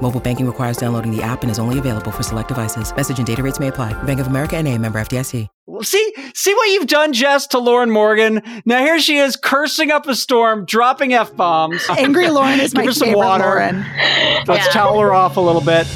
Mobile banking requires downloading the app and is only available for select devices. Message and data rates may apply. Bank of America and a member FDIC. See, see what you've done, Jess, to Lauren Morgan. Now here she is cursing up a storm, dropping f bombs. Angry Lauren is Give my her some favorite water. Lauren. Let's Yeah. towel her off a little bit.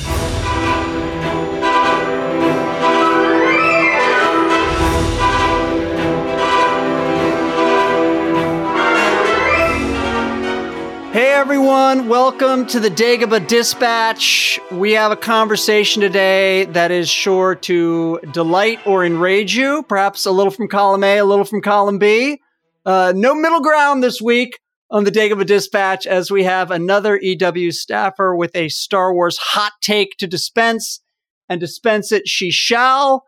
Hey everyone, welcome to the Dagobah Dispatch. We have a conversation today that is sure to delight or enrage you, perhaps a little from column A, a little from column B. Uh, no middle ground this week on the Dagobah Dispatch as we have another EW staffer with a Star Wars hot take to dispense, and dispense it she shall.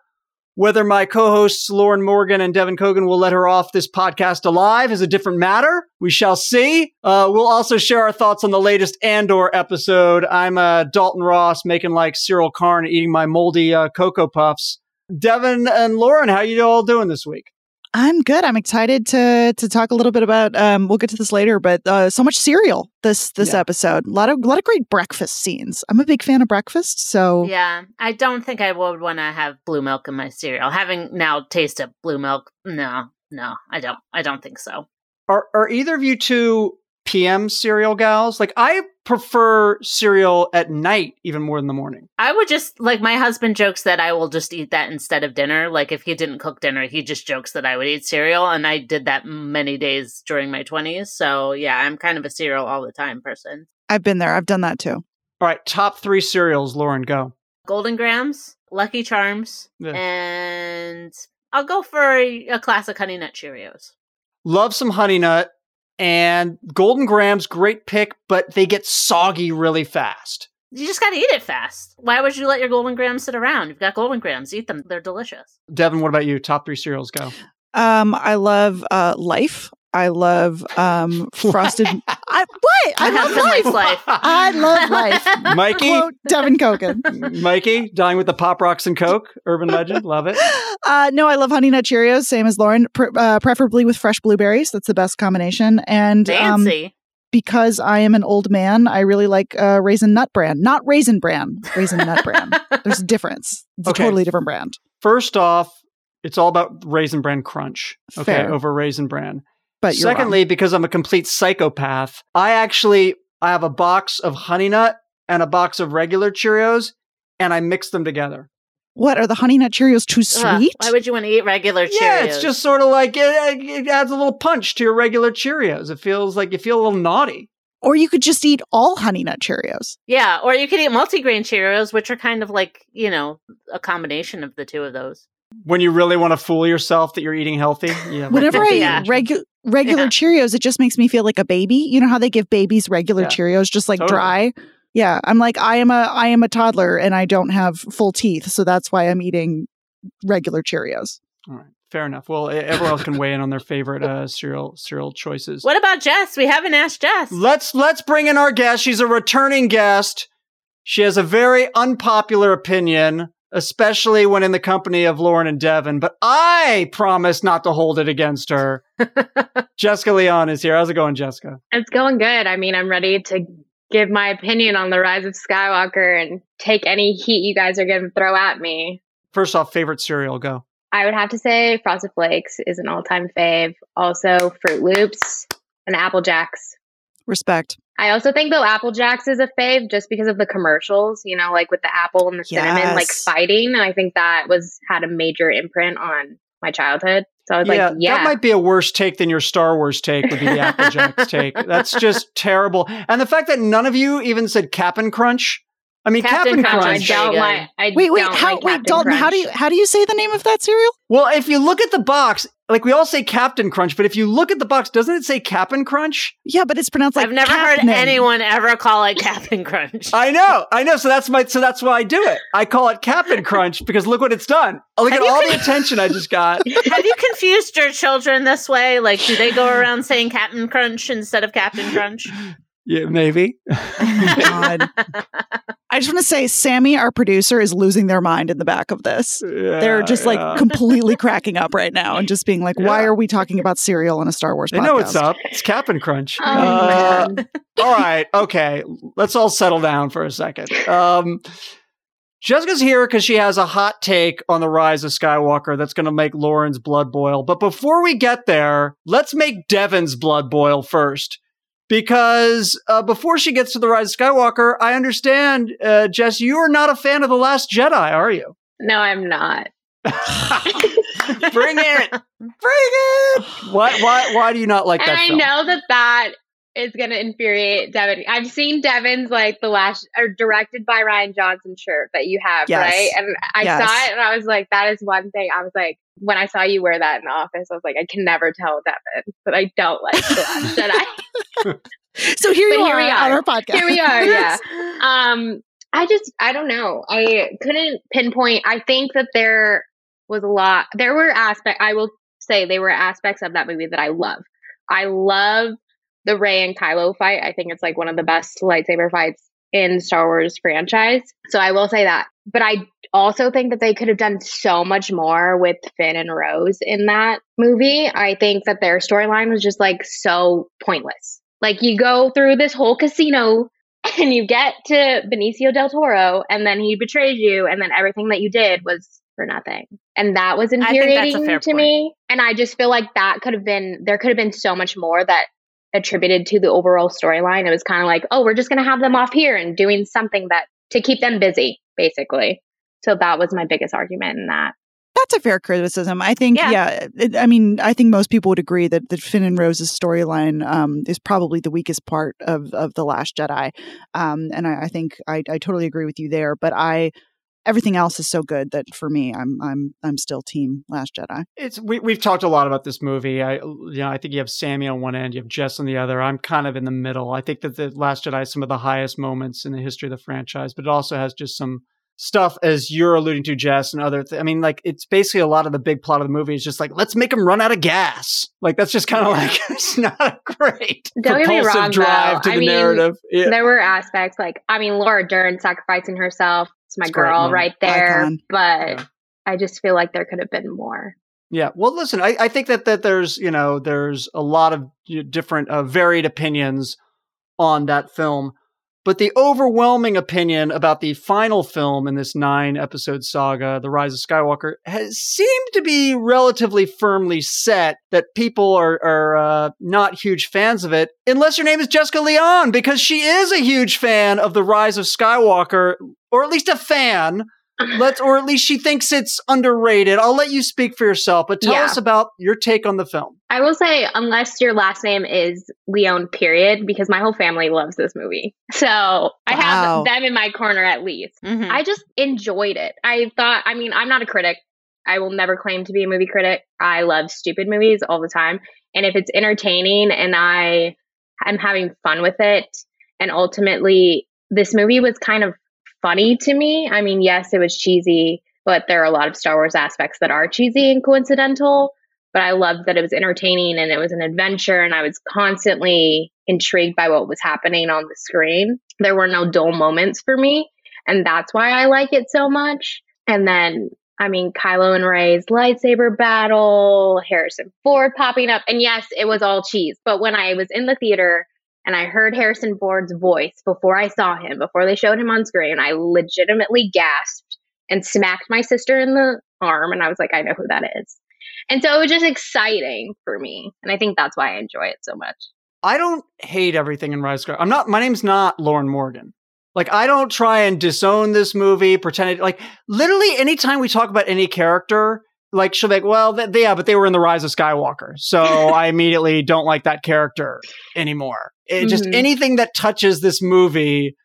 Whether my co-hosts Lauren Morgan and Devin Kogan will let her off this podcast alive is a different matter. We shall see. Uh, we'll also share our thoughts on the latest Andor episode. I'm uh, Dalton Ross making like Syril Karn eating my moldy uh, Cocoa Puffs. Devin and Lauren, how you all doing this week? I'm good. I'm excited to to talk a little bit about. Um, we'll get to this later, but uh, so much cereal this this Yeah. episode. A lot of a lot of great breakfast scenes. I'm a big fan of breakfast, so Yeah, I don't think I would want to have blue milk in my cereal. Having now tasted blue milk, no, no, I don't. I don't think so. Are are either of you two PM cereal gals? Like I prefer cereal at night even more than the morning. I would just like my husband jokes that I will just eat that instead of dinner. Like if he didn't cook dinner, he just jokes that I would eat cereal, and I did that many days during my twenties. So yeah, I'm kind of a cereal all the time person. I've been there. I've done that too. All right, top three cereals, Lauren, go. Golden Grahams, Lucky Charms, Yeah. and I'll go for a, a classic Honey Nut Cheerios. Love some honey nut and golden grahams, great pick, but they get soggy really fast. You just got to eat it fast. Why would you let your Golden Grahams sit around? You've got Golden Grahams. Eat them. They're delicious. Devin, what about you? Top three cereals, go. Um, I love uh, life. I love um, frosted. I, what? I My love husband life. life. I love life. Mikey, Quote Devin Kogan. Mikey, dying with the Pop Rocks and Coke, urban legend, love it. Uh, no, I love Honey Nut Cheerios, same as Lauren, pr- uh, preferably with fresh blueberries. That's the best combination. And um, Fancy. because I am an old man, I really like uh, Raisin Nut Bran, not Raisin Bran, Raisin Nut Bran. There's a difference. It's Okay. a totally different brand. First off, it's all about Raisin Bran Crunch, okay, Fair. over Raisin Bran. But you're Secondly, because I'm a complete psychopath, I actually I have a box of Honey Nut and a box of regular Cheerios, and I mix them together. what are the Honey Nut Cheerios too Ugh, sweet? why would you want to eat regular Cheerios? Yeah, it's just sort of like it, it adds a little punch to your regular Cheerios. It feels like you feel a little naughty. or you could just eat all Honey Nut Cheerios. yeah. Or you could eat multigrain Cheerios, which are kind of like you know a combination of the two of those. When you really want to fool yourself that you're eating healthy, yeah. Whenever I Yeah. eat regu- regular Yeah. Cheerios, it just makes me feel like a baby. You know how they give babies regular Yeah. Cheerios, just like Totally. dry. Yeah, I'm like I am a I am a toddler and I don't have full teeth, so that's why I'm eating regular Cheerios. All right, fair enough. Well, everyone else can weigh in on their favorite uh, cereal cereal choices. What about Jess? We haven't asked Jess. Let's let's bring in our guest. She's a returning guest. She has a very unpopular opinion, especially when in the company of Lauren and Devin. But I promise not to hold it against her. Jessica Leon is here. How's it going, Jessica? It's going good. I mean, I'm ready to give my opinion on the rise of Skywalker and take any heat you guys are going to throw at me. First off, favorite cereal, go. I would have to say Frosted Flakes is an all-time fave. Also, Froot Loops and Apple Jacks. Respect. I also think though Apple Jacks is a fave just because of the commercials, you know, like with the apple and the cinnamon, like fighting. And I think that was had a major imprint on my childhood. So I was yeah, like, yeah, that might be a worse take than your Star Wars take would be the Apple Jacks take. That's just terrible. And the fact that none of you even said Cap'n Crunch, I mean, Captain Captain, Crunch I Crunch. is don't good. like. I Wait, wait, don't how like wait, Captain Dalton, how do you how do you say the name of that cereal? Well, if you look at the box, like we all say Captain Crunch, but if you look at the box, doesn't it say Captain Crunch? Yeah, but it's pronounced like I've never Captain. heard anyone ever call it Captain Crunch. I know, I know. So that's my, so that's why I do it. I call it Captain Crunch because look what it's done. Look at Have you all con- the attention I just got. Have you confused your children this way? Like, do they go around saying Captain Crunch instead of Captain Crunch? Yeah, maybe. God. I just want to say, Sammy, our producer, is losing their mind in the back of this. They're just like Yeah. completely cracking up right now and just being like, "Why are we talking about cereal on a Star Wars They podcast?" know what's up. It's Captain Crunch. Oh, Uh, all right. Okay. Let's all settle down for a second. Um, Jessica's here because she has a hot take on the rise of Skywalker that's going to make Lauren's blood boil. But before we get there, let's make Devin's blood boil first. Because uh, before she gets to the rise of Skywalker, I understand, uh, Jess, you are not a fan of The Last Jedi, are you? No, I'm not. Bring it! Bring it! Why, why, why do you not like and that I film? know that that is going to infuriate Devin. I've seen Devin's like the last or directed by Rian Johnson shirt that you have, Yes. right? And I Yes. saw it and I was like, that is one thing. I was like, when I saw you wear that in the office, I was like, I can never tell Devin that I don't like the last Jedi. So here But you here are, we on our podcast. Here we are, yeah. Um, I just, I don't know. I couldn't pinpoint. I think that there was a lot. There were aspects. I will say they were aspects of that movie that I love. I love the Rey and Kylo fight. I think it's like one of the best lightsaber fights in Star Wars franchise. So I will say that. But I also think that they could have done so much more with Finn and Rose in that movie. I think that their storyline was just like so pointless. Like you go through this whole casino and you get to Benicio del Toro and then he betrays you and then everything that you did was for nothing. And that was think that's a infuriating to point. me. And I just feel like that could have been there could have been so much more that attributed to the overall storyline. It was kind of like, oh, we're just going to have them off here and doing something that to keep them busy, basically. So that was my biggest argument in that. That's a fair criticism. I think, Yeah. yeah. it, I mean, I think most people would agree that, the Finn and Rose's storyline um, is probably the weakest part of, of The Last Jedi. Um, and I, I think I, I totally agree with you there. But I, everything else is so good that for me, I'm, I'm, I'm still team Last Jedi. It's we we've talked a lot about this movie. I you know I think you have Sammy on one end, you have Jess on the other. I'm kind of in the middle. I think that the Last Jedi has some of the highest moments in the history of the franchise, but it also has just some stuff as you're alluding to, Jess, and other. Th- I mean, like it's basically a lot of the big plot of the movie is just like let's make them run out of gas. Like that's just kind of like it's not a great Don't get me wrong, drive though. to I the mean, narrative. Yeah. There were aspects like, I mean, Laura Dern sacrificing herself. It's my It's girl right there. Icon. But Yeah. I just feel like there could have been more. Yeah. Well, listen, I, I think that, that there's, you know, there's a lot of different, uh, varied opinions on that film. But the overwhelming opinion about the final film in this nine episode saga, The Rise of Skywalker, has seemed to be relatively firmly set that people are, are uh, not huge fans of it, unless your name is Jessica Leon, because she is a huge fan of The Rise of Skywalker, or at least a fan. Let's, or at least she thinks it's underrated. I'll let you speak for yourself, but tell Yeah. us about your take on the film. I will say, unless your last name is Leon, period, because my whole family loves this movie. So I Wow. have them in my corner at least. Mhm. I just enjoyed it. I thought, I mean, I'm not a critic. I will never claim to be a movie critic. I love stupid movies all the time. And if it's entertaining and I am having fun with it, and ultimately this movie was kind of funny to me. I mean, yes, it was cheesy, but there are a lot of Star Wars aspects that are cheesy and coincidental. But I loved that it was entertaining and it was an adventure, and I was constantly intrigued by what was happening on the screen. There were no dull moments for me, and that's why I like it so much. And then, I mean, Kylo and Rey's lightsaber battle, Harrison Ford popping up, and yes, it was all cheese. But when I was in the theater and I heard Harrison Ford's voice before I saw him, before they showed him on screen, I legitimately gasped and smacked my sister in the arm, and I was like, I know who that is. And so it was just exciting for me. And I think that's why I enjoy it so much. I don't hate everything in Rise Skywalker. I'm not. My name's not Lauren Morgan. Like I don't try and disown this movie. Pretend it, like literally anytime we talk about any character, like she'll be like, "Well, th- yeah, but they were in the Rise of Skywalker, so I immediately don't like that character anymore." It just Mhm. anything that touches this movie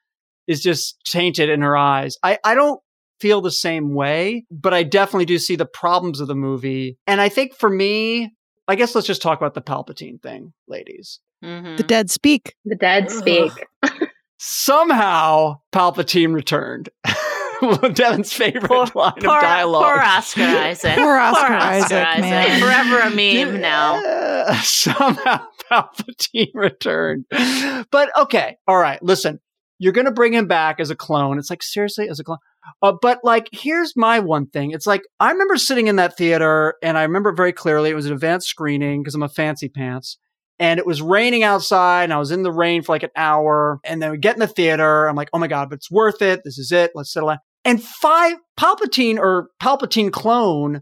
is just tainted in her eyes. I, I don't feel the same way, but I definitely do see the problems of the movie. And I think for me, I guess let's just talk about the Palpatine thing, ladies. Mhm. The dead speak. The dead speak. Somehow Palpatine returned. Devin's favorite Poor, line poor, of dialogue. poor Oscar Isaac. Poor Oscar Isaac, man. Forever a meme now. Yeah, Somehow Palpatine returned. But okay, all right, listen. You're going to bring him back as a clone. It's like, seriously, as a clone? Uh, but like, here's my one thing. It's like, I remember sitting in that theater and I remember very clearly it was an advanced screening because I'm a fancy pants. And it was raining outside and I was in the rain for like an hour. And then we get in the theater. I'm like, oh my God, but it's worth it. This is it. Let's settle down. And five Palpatine or Palpatine clone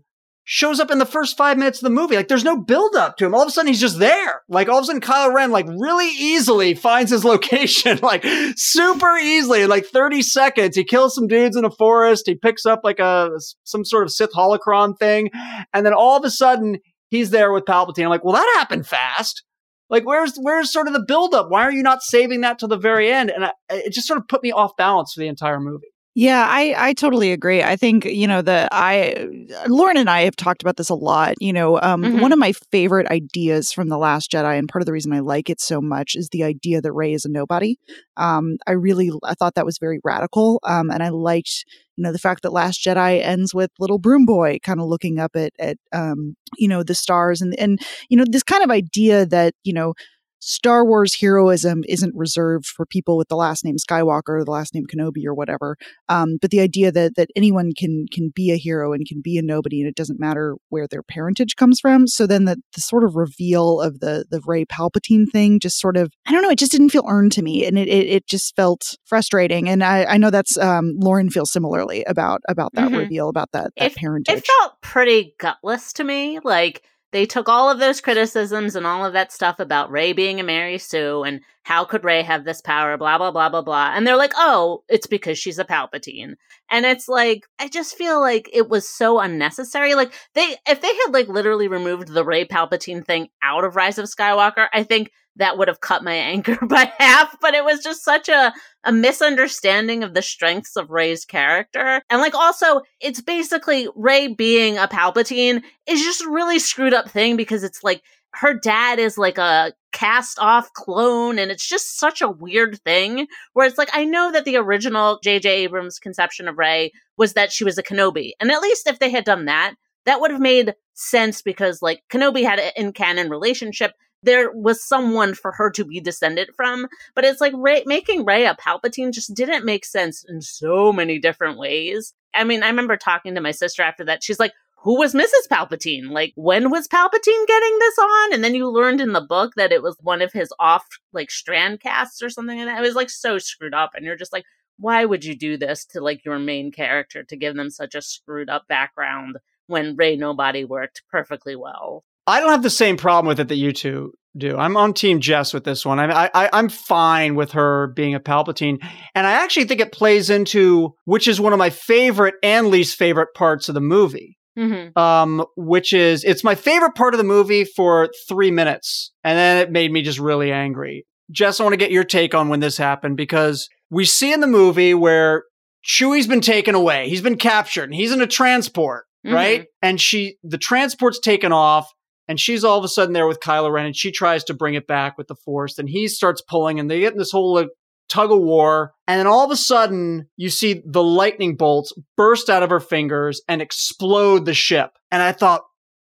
shows up in the first five minutes of the movie. Like there's no build up to him. All of a sudden he's just there. Like all of a sudden Kylo Ren like really easily finds his location, like super easily in like 30 seconds. He kills some dudes in a forest. He picks up like a, some sort of Sith holocron thing. And then all of a sudden he's there with Palpatine. I'm like, well, that happened fast. Like where's, where's sort of the build up? Why are you not saving that to the very end? And I, it just sort of put me off balance for the entire movie. Yeah, I, I totally agree. I think, you know, the I Lauren and I have talked about this a lot. You know, um, Mhm. one of my favorite ideas from The Last Jedi, and part of the reason I like it so much is the idea that Rey is a nobody. Um, I really I thought that was very radical. Um, and I liked, you know, the fact that Last Jedi ends with little broom boy kind of looking up at at um, you know, the stars and and you know, this kind of idea that, you know, Star Wars heroism isn't reserved for people with the last name Skywalker or the last name Kenobi or whatever. Um, but the idea that that anyone can can be a hero and can be a nobody, and it doesn't matter where their parentage comes from. So then the the sort of reveal of the the Rey Palpatine thing just sort of I don't know, it just didn't feel earned to me, and it it, it just felt frustrating. And I I know that's um, Lauren feels similarly about about that Mhm. reveal about that that It- parentage. It felt pretty gutless to me. Like they took all of those criticisms and all of that stuff about Rey being a Mary Sue and how could Rey have this power, blah blah blah blah blah. And they're like, "Oh, it's because she's a Palpatine." And it's like I just feel like it was so unnecessary. Like they if they had like literally removed the Rey Palpatine thing out of Rise of Skywalker, I think that would have cut my anger by half, but it was just such a a misunderstanding of the strengths of Rey's character. And like also, it's basically Rey being a Palpatine is just a really screwed up thing because it's like her dad is like a cast off clone and it's just such a weird thing where it's like I know that the original JJ Abrams conception of Rey was that she was a Kenobi. And at least if they had done that, that would have made sense because like Kenobi had an in canon relationship there was someone for her to be descended from. But it's like Rey, making Rey a Palpatine just didn't make sense in so many different ways. I mean, I remember talking to my sister after that. She's like, who was Mrs. Palpatine? Like, when was Palpatine getting this on? And then you learned in the book that it was one of his off, like, strandcasts or something that. It was, like, so screwed up. And you're just like, why would you do this to, like, your main character to give them such a screwed up background when Rey Nobody worked perfectly well? I don't have the same problem with it that you two do. I'm on Team Jess with this one. I, I, I'm fine with her being a Palpatine, and I actually think it plays into which is one of my favorite and least favorite parts of the movie. Mm-hmm. Um, which is it's my favorite part of the movie for three minutes, and then it made me just really angry. Jess, I want to get your take on when this happened because we see in the movie where Chewie's been taken away, he's been captured, and he's in a transport, right? And she, the transport's taken off and she's all of a sudden there with Kylo Ren, and she tries to bring it back with the Force, and he starts pulling, and they get in this whole like, tug of war, and then all of a sudden you see the lightning bolts burst out of her fingers and explode the ship, and I thought,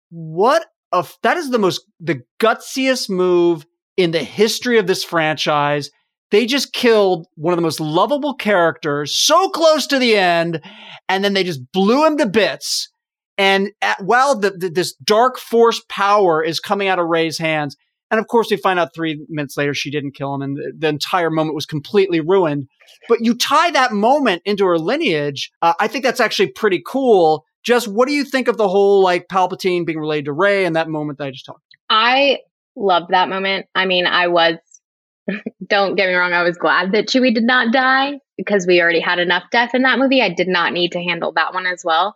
what a f- that is the most the gutsiest move in the history of this franchise. They just killed one of the most lovable characters so close to the end, and then they just blew him to bits. And at, while the, the, this dark force power is coming out of Rey's hands, and of course we find out three minutes later she didn't kill him, and the, the entire moment was completely ruined. But you tie that moment into her lineage. Uh, I think that's actually pretty cool. Just what do you think of the whole like Palpatine being related to Rey and that moment that I just talked? I loved that moment. I mean, I was, don't get me wrong, I was glad that Chewie did not die because we already had enough death in that movie. I did not need to handle that one as well.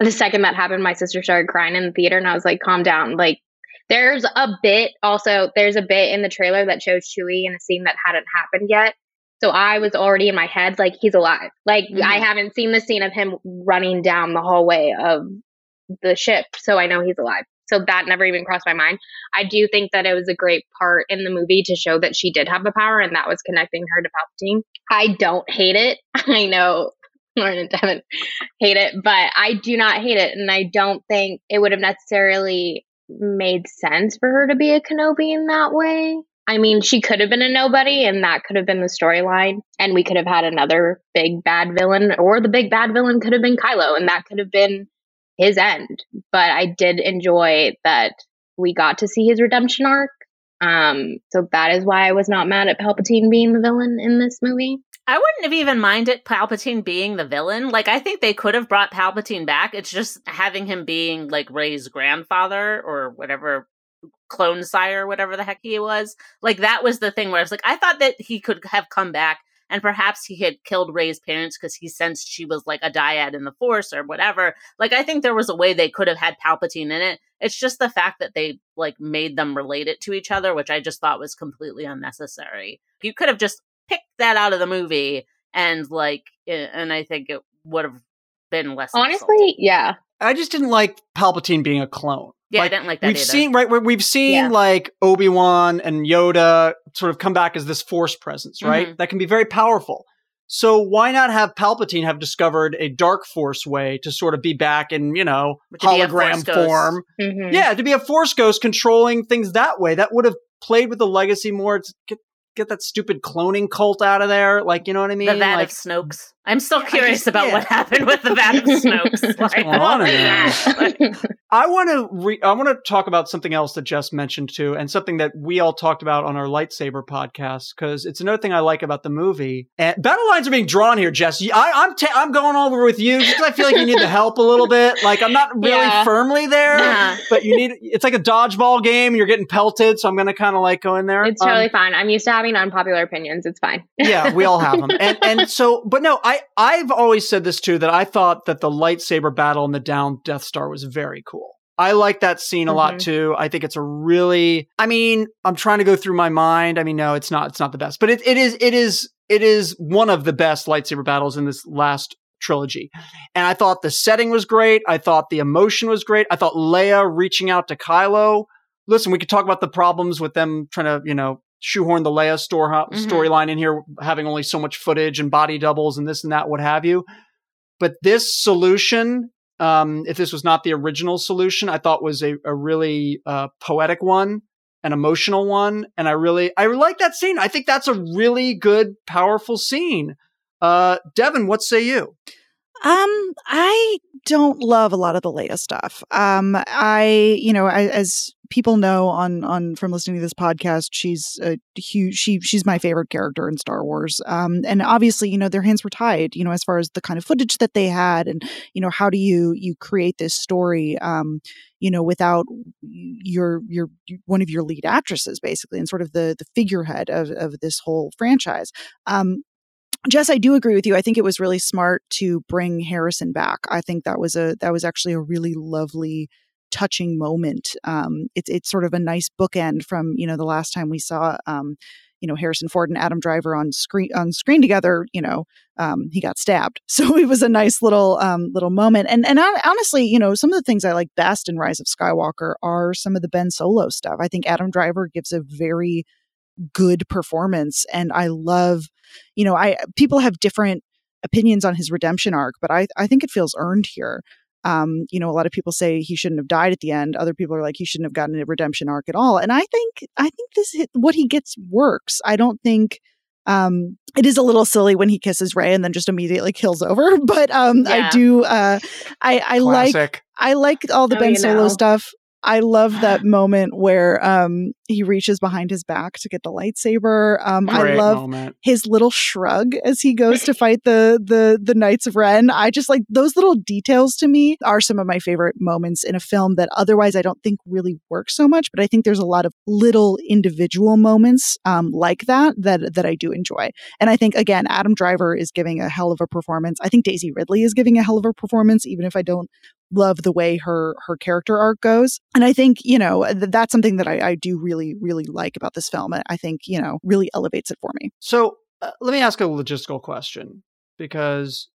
The second that happened, my sister started crying in the theater, and I was like, calm down. Like, there's a bit also, there's a bit in the trailer that shows Chewie in a scene that hadn't happened yet. So I was already in my head like he's alive. Like mm-hmm. I haven't seen the scene of him running down the hallway of the ship, so I know he's alive. So that never even crossed my mind. I do think that it was a great part in the movie to show that she did have the power and that was connecting her to Palpatine. I don't hate it. I know Lauren and Devin hate it, but I do not hate it. And I don't think it would have necessarily made sense for her to be a Kenobi in that way. I mean, she could have been a nobody, and that could have been the storyline. And we could have had another big bad villain, or the big bad villain could have been Kylo, and that could have been his end. But I did enjoy that we got to see his redemption arc. Um, so that is why I was not mad at Palpatine being the villain in this movie. I wouldn't have even minded Palpatine being the villain. Like, I think they could have brought Palpatine back. It's just having him being like Rey's grandfather or whatever clone sire, whatever the heck he was. Like, that was the thing where I was like, I thought that he could have come back and perhaps he had killed Rey's parents because he sensed she was like a dyad in the Force or whatever. Like, I think there was a way they could have had Palpatine in it. It's just the fact that they like made them relate it to each other, which I just thought was completely unnecessary. You could have just picked that out of the movie and like, and I think it would have been less. Honestly, insulting. yeah. I just didn't like Palpatine being a clone. Yeah, like, I didn't like that. We've either. seen right. We've seen yeah. like Obi Wan and Yoda sort of come back as this Force presence, right? Mm-hmm. That can be very powerful. So why not have Palpatine have discovered a dark force way to sort of be back in, you know, hologram form? Mm-hmm. Yeah, to be a force ghost controlling things that way. That would have played with the legacy more. It's, get, get that stupid cloning cult out of there. Like, you know what I mean? The vat like, of Snokes. I'm still curious just, about yeah. what happened with the vat of Snokes. What's going on in there? I want to re- I want to talk about something else that Jess mentioned too, and something that we all talked about on our lightsaber podcast because it's another thing I like about the movie. And battle lines are being drawn here, Jess. I, am ta- I'm going over with you because I feel like you need the help a little bit. Like I'm not really yeah. firmly there, yeah. but you need. It's like a dodgeball game. You're getting pelted, so I'm going to kind of like go in there. It's totally um, fine. I'm used to having unpopular opinions. It's fine. yeah, we all have them, and and so, but no, I I've always said this too that I thought that the lightsaber battle in the down Death Star was very cool. I like that scene a mm-hmm. lot too. I think it's a really I mean, I'm trying to go through my mind. I mean, no, it's not it's not the best, but it, it is it is it is one of the best lightsaber battles in this last trilogy. And I thought the setting was great. I thought the emotion was great. I thought Leia reaching out to Kylo. Listen, we could talk about the problems with them trying to, you know, shoehorn the Leia store mm-hmm. storyline in here, having only so much footage and body doubles and this and that, what have you. But this solution um, if this was not the original solution, I thought was a, a really uh, poetic one, an emotional one, and I really I like that scene. I think that's a really good, powerful scene. Uh, Devin, what say you? Um, I don't love a lot of the Leia stuff. Um, I, you know, I, as people know on on from listening to this podcast, she's a huge she she's my favorite character in Star Wars. Um, and obviously, you know, their hands were tied. You know, as far as the kind of footage that they had, and you know, how do you you create this story? Um, you know, without your your one of your lead actresses, basically, and sort of the the figurehead of of this whole franchise. Um, Jess, I do agree with you. I think it was really smart to bring Harrison back. I think that was a that was actually a really lovely touching moment. Um, it's it's sort of a nice bookend from you know the last time we saw um, you know Harrison Ford and Adam Driver on screen on screen together. You know um, he got stabbed, so it was a nice little um, little moment. And and honestly, you know some of the things I like best in Rise of Skywalker are some of the Ben Solo stuff. I think Adam Driver gives a very good performance and I love you know I people have different opinions on his redemption arc but I I think it feels earned here um, you know, a lot of people say he shouldn't have died at the end. Other people are like he shouldn't have gotten a redemption arc at all. And I think I think this what he gets works. I don't think um, it is a little silly when he kisses Rey and then just immediately kills over. But um, yeah. I do uh, I I like I like all the oh, Ben Solo know. stuff. I love that moment where um, he reaches behind his back to get the lightsaber. Um, I love moment. his little shrug as he goes to fight the the the Knights of Ren. I just like those little details to me are some of my favorite moments in a film that otherwise I don't think really work so much. But I think there's a lot of little individual moments um, like that that that I do enjoy. And I think again, Adam Driver is giving a hell of a performance. I think Daisy Ridley is giving a hell of a performance, even if I don't love the way her her character arc goes and i think you know th- that's something that I, I do really really like about this film i think you know really elevates it for me. So uh, let me ask a logistical question because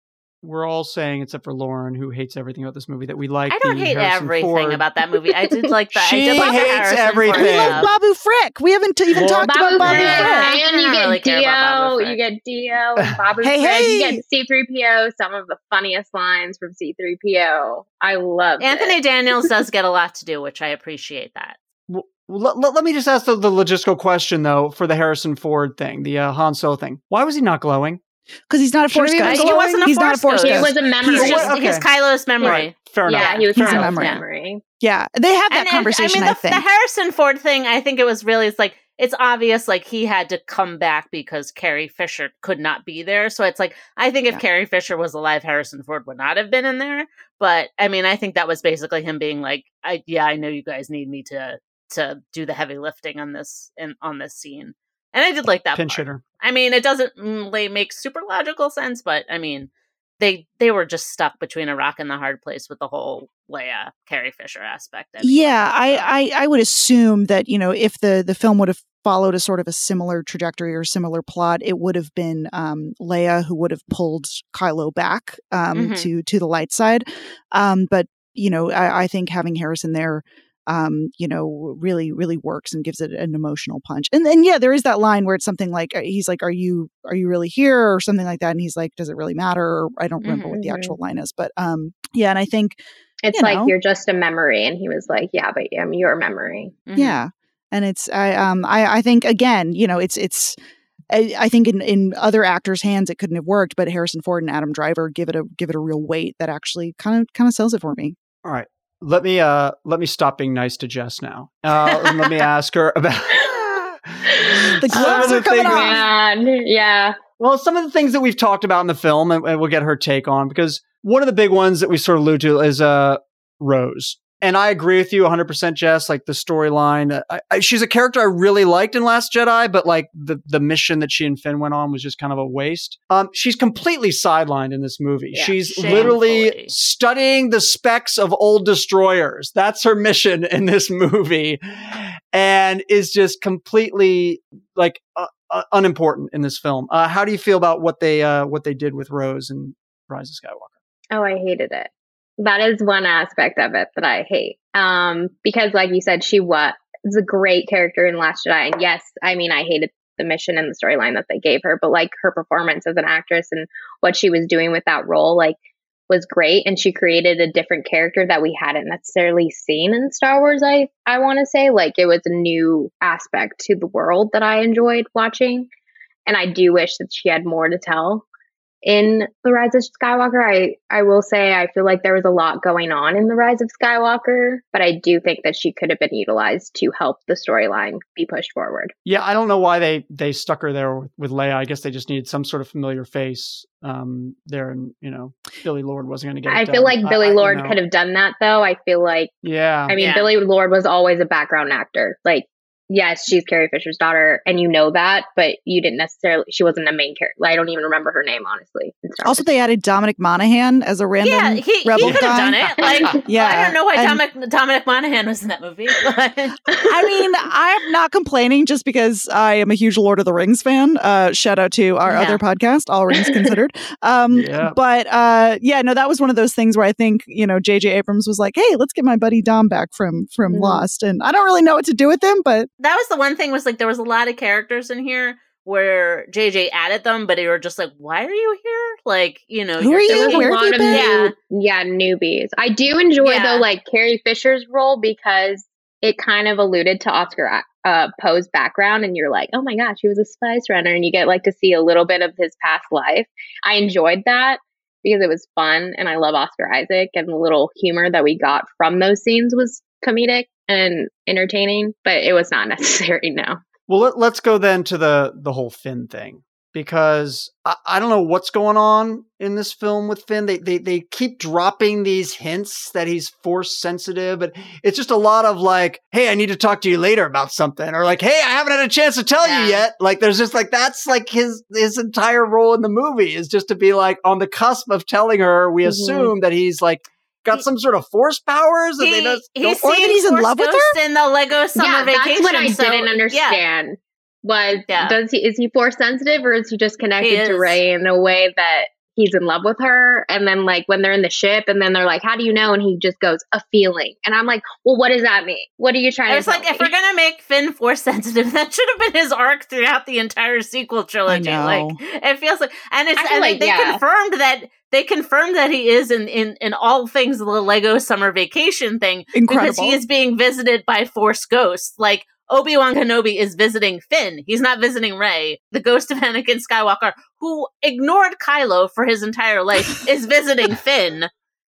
we're all saying, except for Lauren, who hates everything about this movie, that we like. I don't the hate Harrison everything Ford. about that movie. I did like that. She I did like the hates Harrison Ford everything. We love stuff. Babu Frick. We haven't even Well, talked Babu about Babu Frick, Frick. And you get really care about Babu Dio, you get D-O, and Babu Hey, Frick, hey! you get C3PO. Some of the funniest lines from C3PO. I love Anthony it. Daniels does get a lot to do, which I appreciate that. Well, let, let, let me just ask the, the logistical question though for the Harrison Ford thing, the uh, Han Solo thing. Why was he not glowing? Because he's not a force Shouldn't he ghost. He wasn't a he's not a Force force ghost. He was a memory. He's He's just okay. he's Kylo's memory. Right. Fair enough. yeah, he was He's a Kylo's memory. memory. Yeah, they have that And- and, conversation. I mean, I the, think. the Harrison Ford thing. I think it was really. It's like it's obvious. Like he had to come back because Carrie Fisher could not be there. So it's like I think if Yeah. Carrie Fisher was alive, Harrison Ford would not have been in there. But I mean, I think that was basically him being like, I, "Yeah, I know you guys need me to to do the heavy lifting on this in on this scene." And I did like that Pinch part. hitter. I mean, it doesn't make super logical sense, but I mean, they they were just stuck between a rock and the hard place with the whole Leia Carrie Fisher aspect. anyway, yeah. I, I I would assume that you know if the the film would have followed a sort of a similar trajectory or similar plot, it would have been um, Leia who would have pulled Kylo back um, Mhm. to to the light side. Um, but you know, I, I think having Harrison there. Um, you know, really, really works and gives it an emotional punch. And then, yeah, there is that line where it's something like uh, he's like, "Are you, are you really here?" or something like that, and he's like, "Does it really matter?" Or I don't remember what the Mhm. actual line is, but um, yeah, and I think It's You like know. you're just a memory, and he was like, "Yeah, but I'm your memory." Mhm. yeah and it's i um i i think again you know it's it's I, I think in, in other actors' hands it couldn't have worked, but Harrison Ford and Adam Driver give it a give it a real weight that actually kind of kind of sells it for me. All right. Let me uh let me stop being nice to Jess now. Uh, and let me ask her about The gloves are coming things- off. Man, yeah. Well, some of the things that we've talked about in the film, and, and we'll get her take on, because one of the big ones that we sort of allude to is uh, Rose. And I agree with you 100%, Jess. Like the storyline, uh, I, I, she's a character I really liked in Last Jedi, but like the, the mission that she and Finn went on was just kind of a waste. Um, she's completely sidelined in this movie. Yeah, she's shamefully. literally studying the specs of old destroyers. That's her mission in this movie, and is just completely like uh, uh, unimportant in this film. Uh, how do you feel about what they uh, what they did with Rose and Rise of Skywalker? Oh, I hated it. That is one aspect of it that I hate. Um, because like you said, she was a great character in Last Jedi. And yes, I mean, I hated the mission and the storyline that they gave her, but like her performance as an actress and what she was doing with that role, like was great. And she created a different character that we hadn't necessarily seen in Star Wars. I, I want to say like it was a new aspect to the world that I enjoyed watching. And I do wish that she had more to tell in the rise of skywalker i i will say i feel like there was a lot going on in the rise of skywalker but i do think that she could have been utilized to help the storyline be pushed forward Yeah, I don't know why they they stuck her there with, with Leia. I guess they just needed some sort of familiar face um, there, and you know, Billie Lourd wasn't going to get. i feel done. like I- billy I- you lord know. could have done that though i feel like Yeah, i mean Yeah. billie lourd was always a background actor like yes she's carrie fisher's daughter and you know that but you didn't necessarily she wasn't a main character i don't even remember her name honestly Also, they added Dominic Monaghan as a random Yeah, he, he could have done it. Like, Yeah, I don't know why and- Dominic, Dominic Monaghan was in that movie, but I mean, I'm not complaining just because I am a huge Lord of the Rings fan. Uh, shout out to our Yeah. other podcast, All Rings Considered. Um, Yeah. But uh, yeah, no, that was one of those things where I think you know J.J. Abrams was like, "Hey, let's get my buddy Dom back from from Mhm. Lost," and I don't really know what to do with him, but that was the one thing was like there was a lot of characters in here where JJ added them, but they were just like, "Why are you here?" Like, you know, Who you're are you? There was a Where have lot you of been? new, yeah, newbies. I do enjoy Yeah. though, like Carrie Fisher's role because it kind of alluded to Oscar uh, Poe's background, and you're like, oh my gosh, he was a spice runner, and you get like to see a little bit of his past life. I enjoyed that because it was fun, and I love Oscar Isaac, and the little humor that we got from those scenes was comedic and entertaining, but it was not necessary. No. Well, let, let's go then to the the whole Finn thing because I, I don't know what's going on in this film with Finn. They, they they keep dropping these hints that he's force sensitive, but it's just a lot of like, "Hey, I need to talk to you later about something," or like, "Hey, I haven't had a chance to tell Yeah. you yet." Like, there's just like that's like his his entire role in the movie is just to be like on the cusp of telling her. We Mhm. assume that he's like got some sort of force powers, and they He, just he don't- or that he's in love with her in the Lego summer yeah, vacation. that's what I so, didn't yeah. understand. was Yeah. does he is he force sensitive or is he just connected He to. Rey in a way that he's in love with her and then like when they're in the ship and then they're like how do you know and he just goes a feeling and I'm like well what does that mean what are you trying I to was like, tell if we're gonna make Finn force sensitive, that should have been his arc throughout the entire sequel trilogy. Like it feels like, and it's I feel and like, they yeah. confirmed that they confirmed that he is in in in all things the Lego summer vacation thing because he is being visited by Force ghosts. Like Obi Wan Kenobi is visiting Finn. He's not visiting Rey. The ghost of Anakin Skywalker, who ignored Kylo for his entire life, is visiting Finn.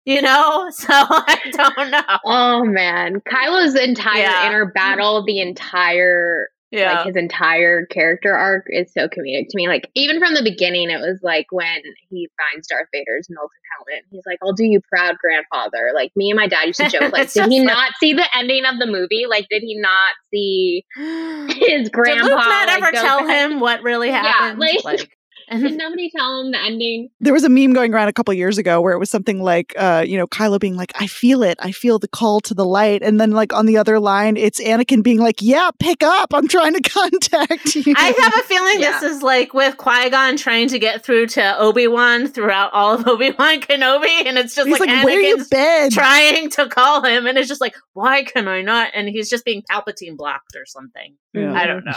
You know, so I don't know. oh man Kylo's entire Yeah. inner battle the entire Yeah, like his entire character arc is so comedic to me. Like even from the beginning, it was like when he finds Darth Vader's molten helmet, he's like, "I'll do you proud, grandfather." Like me and my dad used to joke, like, did he like- not see the ending of the movie? Like, did he not see his grandpa? Did Luke not like, ever tell back- him what really Yeah, happened? like- Did nobody tell him the ending? there was a meme going around a couple years ago where it was something like, uh, you know, Kylo being like, "I feel it, I feel the call to the light," and then like on the other line, it's Anakin being like, "Yeah, pick up, I'm trying to contact you." I have a feeling Yeah. this is like with Qui Gon trying to get through to Obi Wan throughout all of Obi Wan Kenobi, and it's just He's like, like, "Where you been?" trying to call him, and it's just like, why can I not? And he's just being Palpatine blocked or something. Yeah. I don't know.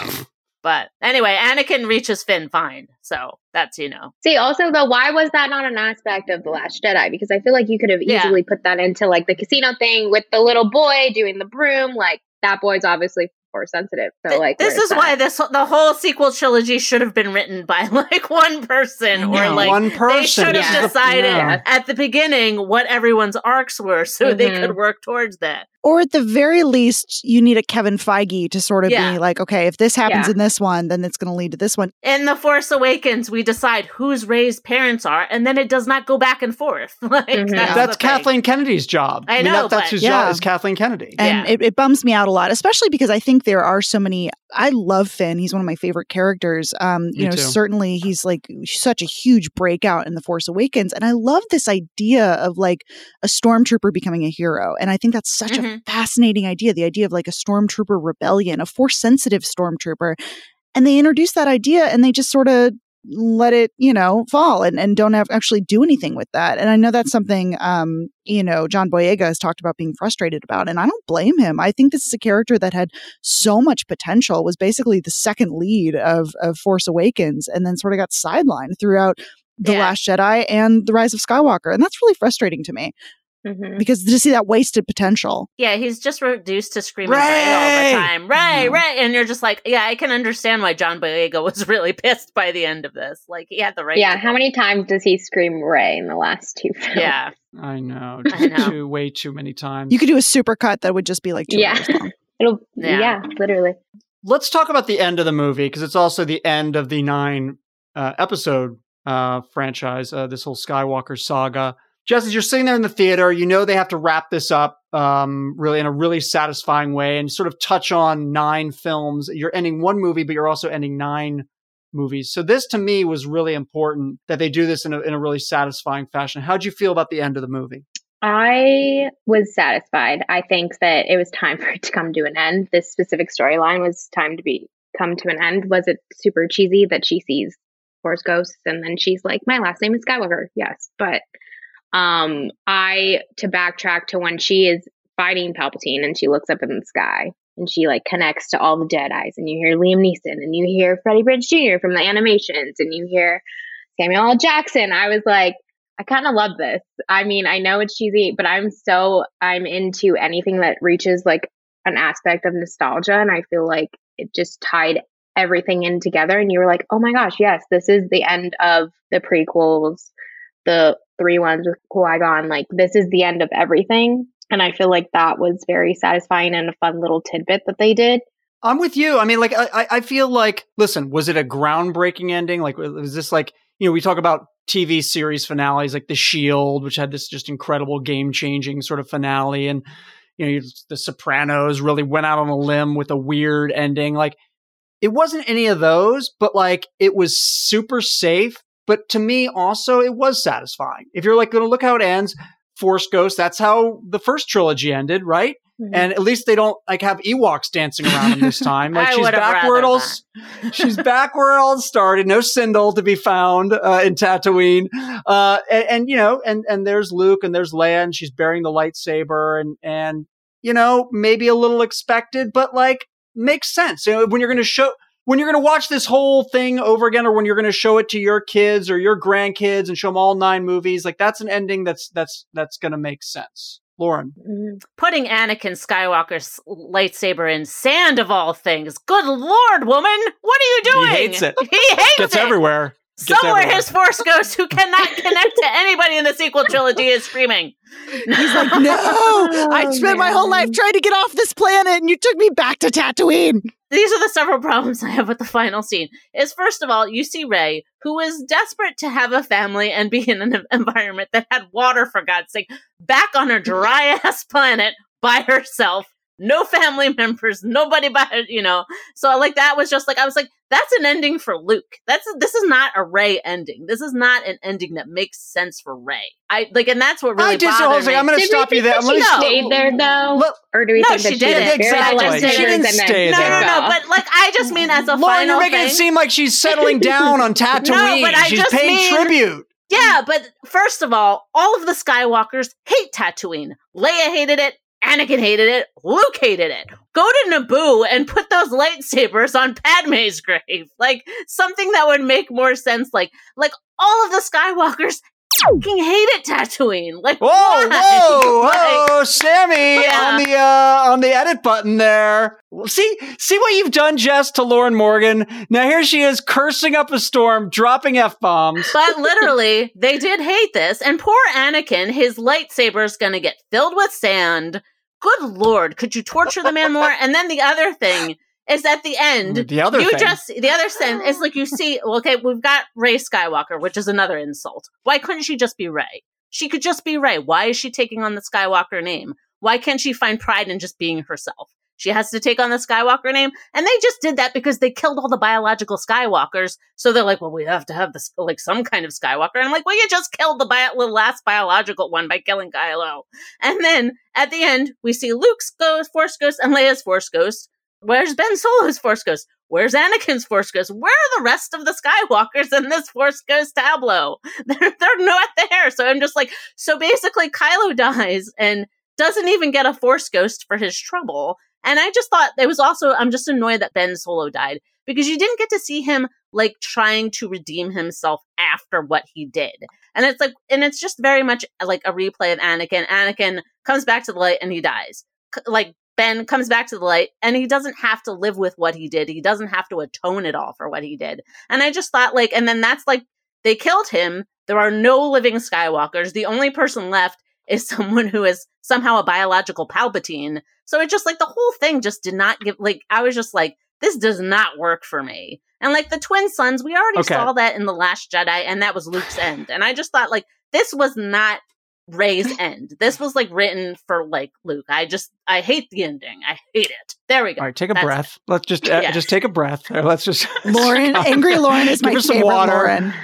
But anyway, Anakin reaches Finn fine, so that's you know. See, also though, why was that not an aspect of the Last Jedi? Because I feel like you could have Yeah. easily put that into like the casino thing with the little boy doing the broom. Like that boy's obviously force sensitive. So Th- like, this where's is why this the whole sequel trilogy should have been written by like one person or Yeah, like one they person. should have is the- decided yeah. at the beginning what everyone's arcs were so they Mhm. could work towards that. Or at the very least, you need a Kevin Feige to sort of Yeah. be like, okay, if this happens Yeah. in this one, then it's going to lead to this one. In The Force Awakens, we decide whose Rey's parents are, and then it does not go back and forth. like Mhm. that's, That's the thing. Kathleen Kennedy's job. I mean, know, that, that's but- whose Yeah. job is Kathleen Kennedy. And Yeah. it, it bums me out a lot, especially because I think there are so many. I love Finn; he's one of my favorite characters. Um, you Me know, too. certainly he's like such a huge breakout in the Force Awakens, and I love this idea of like a stormtrooper becoming a hero, and I think that's such a Mhm. fascinating idea. The idea of like a stormtrooper rebellion, a force sensitive stormtrooper, and they introduce that idea, and they just sort of let it you know fall and, and don't have actually do anything with that and i know that's something um you know john boyega has talked about being frustrated about and i don't blame him i think this is a character that had so much potential was basically the second lead of of force awakens and then sort of got sidelined throughout the Yeah. last jedi and the rise of skywalker and that's really frustrating to me Mhm. because to see that wasted potential Yeah, he's just reduced to screaming Rey, all the time. Rey, Mhm. Rey. And you're just like, yeah, I can understand why John Boyega was really pissed by the end of this. Like, he had the right Yeah, to how go. many times does he scream Rey in the last two films? Yeah. I know. I know. Too, way too many times. you could do a supercut that would just be like two Yeah. It'll Yeah. yeah. literally. Let's talk about the end of the movie because it's also the end of the nine uh, episode uh, franchise, uh, this whole Skywalker saga. Jesse, you're sitting there in the theater. You know they have to wrap this up um, really in a really satisfying way and sort of touch on nine films. You're ending one movie, but you're also ending nine movies. So this to me was really important that they do this in a, in a really satisfying fashion. How'd you feel about the end of the movie? I was satisfied. I think that it was time for it to come to an end. This specific storyline was time to be come to an end. Was it super cheesy that she sees Force ghosts and then she's like, "My last name is Skywalker." Yes, but um, I to backtrack to when she is fighting Palpatine and she looks up in the sky and she like connects to all the Jedi's and you hear Liam Neeson and you hear Freddie Prinze Jr. from the animations and you hear Samuel L. Jackson. I was like, I kind of love this. I mean, I know it's cheesy, but I'm so I'm into anything that reaches like an aspect of nostalgia, and I feel like it just tied everything in together. And you were like, oh my gosh, yes, this is the end of the prequels, the three ones with Qui Gon. Like this is the end of everything, and I feel like that was very satisfying and a fun little tidbit that they did. I'm with you. I mean, like, I, I- feel like, listen, was it a groundbreaking ending? Like, was this like, you know, we talk about TV series finales like The Shield, which had this just incredible game changing sort of finale. And, you know, The Sopranos really went out on a limb with a weird ending. Like, it wasn't any of those, but like, it was super safe. But to me, also, it was satisfying. If you're like going to look how it ends, Force Ghost. That's how the first trilogy ended, right? Mm-hmm. And at least they don't like have Ewoks dancing around this time. Like she's back where it all she's back where it all started. No Sindel to be found uh, in Tatooine. Uh, and, and you know, and and there's Luke and there's Leia, and she's bearing the lightsaber, and and you know, maybe a little expected, but like makes sense. You know, when you're going to show when you're going to watch this whole thing over again, or when you're going to show it to your kids or your grandkids and show them all nine movies, like that's an ending that's that's that's going to make sense. Lauren, Mhm. Putting Anakin Skywalker's lightsaber in sand of all things. Good lord, woman! What are you doing? He hates it. He hates gets it. everywhere. Gets Somewhere everywhere. his force ghost who cannot connect to anybody in the sequel trilogy is screaming. He's like, no, I Oh, spent my whole life trying to get off this planet and you took me back to Tatooine. These are the several problems I have with the final scene. Is first of all, you see Rey, who is desperate to have a family and be in an environment that had water, for God's sake, back on a dry ass planet by herself. No family members, nobody but you know. So like that was just like I was like, that's an ending for Luke. That's this is not a Rey ending. This is not an ending that makes sense for Rey. I like, and that's what really I just bothered me. I'm going to stop you there. Let me she stayed there though, Look, or do we No, think she that she didn't. did Exactly. She didn't stay no, there. no, took no. But like, I just mean as a Lauren, final you're making thing. it seem like she's settling down on Tatooine. no, but I she's just paying mean- tribute. Yeah, but first of all, all of the Skywalkers hate Tatooine. Leia hated it. Anakin hated it. Luke hated it. Go to Naboo and put those lightsabers on Padme's grave. Like something that would make more sense. Like, like all of the Skywalkers fucking hated Tatooine. Like, Whoa, why? whoa, Like, whoa, Sammy Yeah. on the uh, on the edit button there. See, see what you've done, Jess, to Lauren Morgan. Now here she is cursing up a storm, dropping f bombs. But literally, they did hate this. And poor Anakin, his lightsaber's gonna get filled with sand. Good lord, could you torture the man more? And then the other thing is at the end, The other you thing. just the other sin is like you see. Well, okay, we've got Rey Skywalker, which is another insult. Why couldn't she just be Rey? She could just be Rey. Why is she taking on the Skywalker name? Why can't she find pride in just being herself? She has to take on the Skywalker name, and they just did that because they killed all the biological Skywalkers. So they're like, "Well, we have to have this like some kind of Skywalker." And I'm like, "Well, you just killed the, bio- the last biological one by killing Kylo." And then at the end, we see Luke's ghost, Force Ghost, and Leia's Force Ghost. Where's Ben Solo's Force Ghost? Where's Anakin's Force Ghost? Where are the rest of the Skywalkers in this Force Ghost tableau? They're, they're not there. So I'm just like, so basically, Kylo dies and doesn't even get a Force Ghost for his trouble. And I just thought it was also, I'm just annoyed that Ben Solo died because you didn't get to see him like trying to redeem himself after what he did. And it's like, and it's just very much like a replay of Anakin. Anakin comes back to the light and he dies. C- Like, Ben comes back to the light and he doesn't have to live with what he did. He doesn't have to atone at all for what he did. And I just thought, like, and then that's like, they killed him. There are no living Skywalkers. The only person left is someone who is somehow a biological Palpatine. So it just like the whole thing just did not give, like, I was just like, this does not work for me. And like the twin suns, we already Okay. saw that in The Last Jedi, and that was Luke's end. And I just thought, like, this was not Rey's end. This was like written for like Luke. I just I hate the ending. I hate it. There we go. All right, take a That's breath. Let's just uh, Yes. just take a breath. Let's just Lauren, angry Lauren is Give my her some favorite water. Lauren.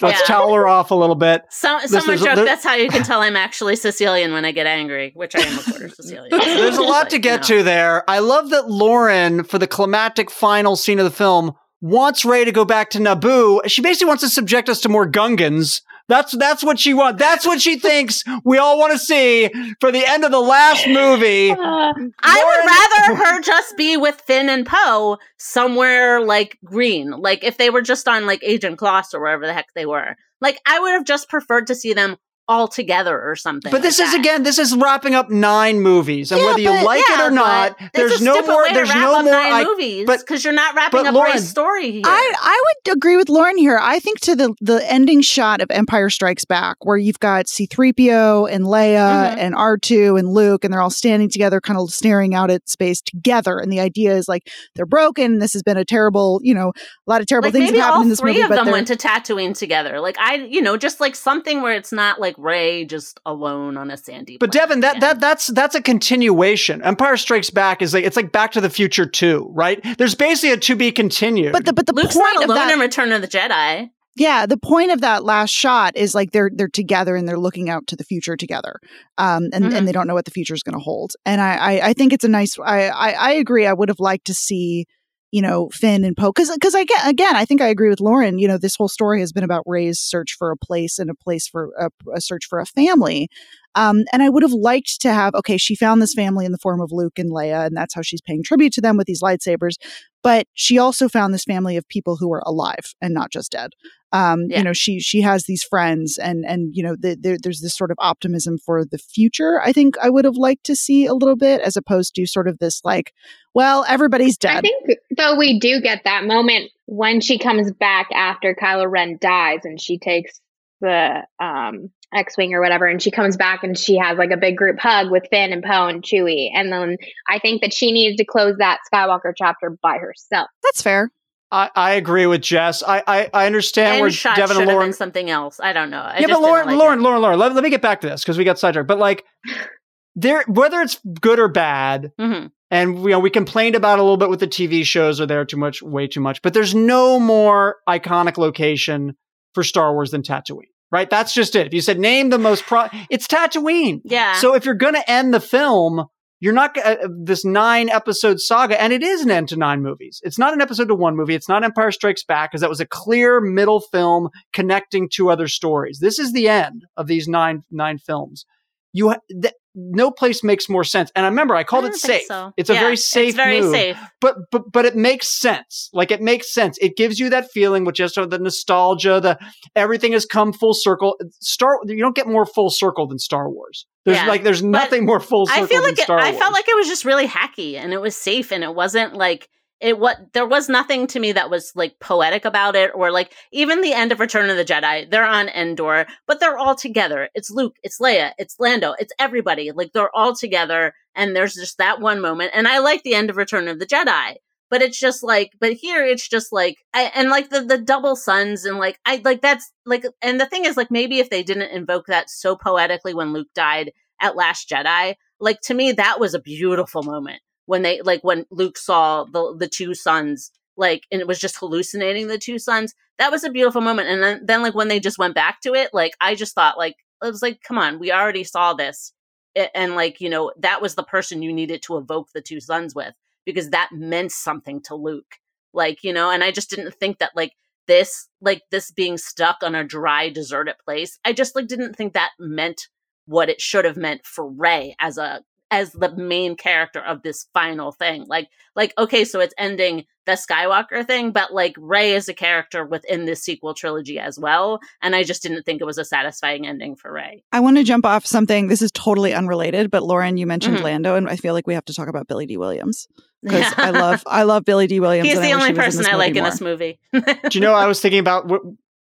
Let's Yeah. towel her off a little bit. So, Listen, someone there's joked that's how you can tell I'm actually Sicilian when I get angry, which I am a quarter Sicilian. There's a lot Like, to get you know. to there. I love that Lauren, for the climactic final scene of the film, wants Rey to go back to Naboo. She basically wants to subject us to more Gungans. That's that's what she wants. That's what she thinks we all want to see for the end of the last movie. Uh, I would rather her just be with Finn and Poe somewhere like green. Like if they were just on like Ajan Kloss or wherever the heck they were. Like I would have just preferred to see them all together or something. But this like is that. again, this is wrapping up nine movies, and Yeah, whether you but- like it or not, there's no more. There's no more. I, movies but- because you're not wrapping up Lauren- Rey's story here. I, I would agree with Lauren here. I think to the the ending shot of Empire Strikes Back, where you've got C-3PO and Leia Mhm. and R2 and Luke, and they're all standing together, kind of staring out at space together. And the idea is like they're broken. This has been a terrible, you know, a lot of terrible like things have happened in this three movie. of but them went to Tatooine together. Like I, you know, just like something where it's not like Rey just alone on a sandy. But planet Devan, that, again. that that's that's a continuation. Empire Strikes Back is like it's like Back to the Future too, right? There's basically a to be continued. but the but the Luke's point not of alone that in Return of the Jedi. Yeah, the point of that last shot is like they're they're together and they're looking out to the future together, um, and Mhm. and they don't know what the future is going to hold. And I, I I think it's a nice. I I, I agree. I would have liked to see. You know, Finn and Poe, because because I get again, I think I agree with Lauren. You know, this whole story has been about Rey's search for a place and a place for a, a search for a family. Um, and I would have liked to have, okay, she found this family in the form of Luke and Leia, and that's how she's paying tribute to them with these lightsabers. But she also found this family of people who are alive and not just dead. Um, Yeah. You know, she she has these friends, and and you know, the, there there's this sort of optimism for the future. I think I would have liked to see a little bit, as opposed to sort of this like, well, everybody's dead. I think though we do get that moment when she comes back after Kylo Ren dies and she takes the um X-wing or whatever, and she comes back and she has like a big group hug with Finn and Poe and Chewie, and then I think that she needs to close that Skywalker chapter by herself. That's fair. I, I agree with Jess. I I, I understand End where shot Devan and Lauren been something else. I don't know. I yeah, just but Lauren, like Lauren, it. Lauren, Lauren, let, let me get back to this because we got sidetracked. But like, there, whether it's good or bad, Mhm. and you know, we complained about a little bit with the TV shows. Are there too much, way too much? But there's no more iconic location for Star Wars than Tatooine, right? That's just it. If you said name the most pro, it's Tatooine. Yeah. So if you're going to end the film, you're not g- uh, this nine episode saga, and it is an end to nine movies. It's not an episode to one movie. It's not Empire Strikes Back because that was a clear middle film connecting two other stories. This is the end of these nine nine films. You ha- th- no place makes more sense. And I remember I called I it safe. so. It's a very safe It's very move safe. but but but it makes sense. Like it makes sense. It gives you that feeling with just sort of the nostalgia, the everything has come full circle. Star you don't get more full circle than Star Wars. There's Yeah, like there's nothing more full circle I feel than like it, I felt like it was just really hacky and it was safe and it wasn't like it what there was nothing to me that was like poetic about it or like even the end of Return of the Jedi they're on Endor but they're all together. It's Luke it's Leia it's Lando it's everybody. Like they're all together and there's just that one moment. And I like the end of Return of the Jedi but it's just like but here it's just like I, and like the the double suns and like I like that's like and the thing is like maybe if they didn't invoke that so poetically when Luke died at Last Jedi, like to me that was a beautiful moment when they like when Luke saw the the two suns like and it was just hallucinating the two suns That was a beautiful moment. And then then like when they just went back to it, like I just thought like it was like come on, we already saw this. A- And like, you know, that was the person you needed to evoke the two suns with because that meant something to Luke. Like, you know, and I just didn't think that like this like this being stuck on a dry deserted place. I just like didn't think that meant what it should have meant for Rey as a as the main character of this final thing. Like like okay, so it's ending the Skywalker thing, but like Rey is a character within this sequel trilogy as well, and I just didn't think it was a satisfying ending for Rey. I want to jump off something. This is totally unrelated, but Lauren, you mentioned Mhm. Lando, and I feel like we have to talk about Billy Dee Williams because Yeah. I love I love Billy Dee Williams. He's and I the only he person I like in this movie. Do you know? I was thinking about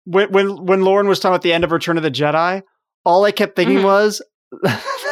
when when when Lauren was talking about the end of Return of the Jedi. All I kept thinking Mhm. was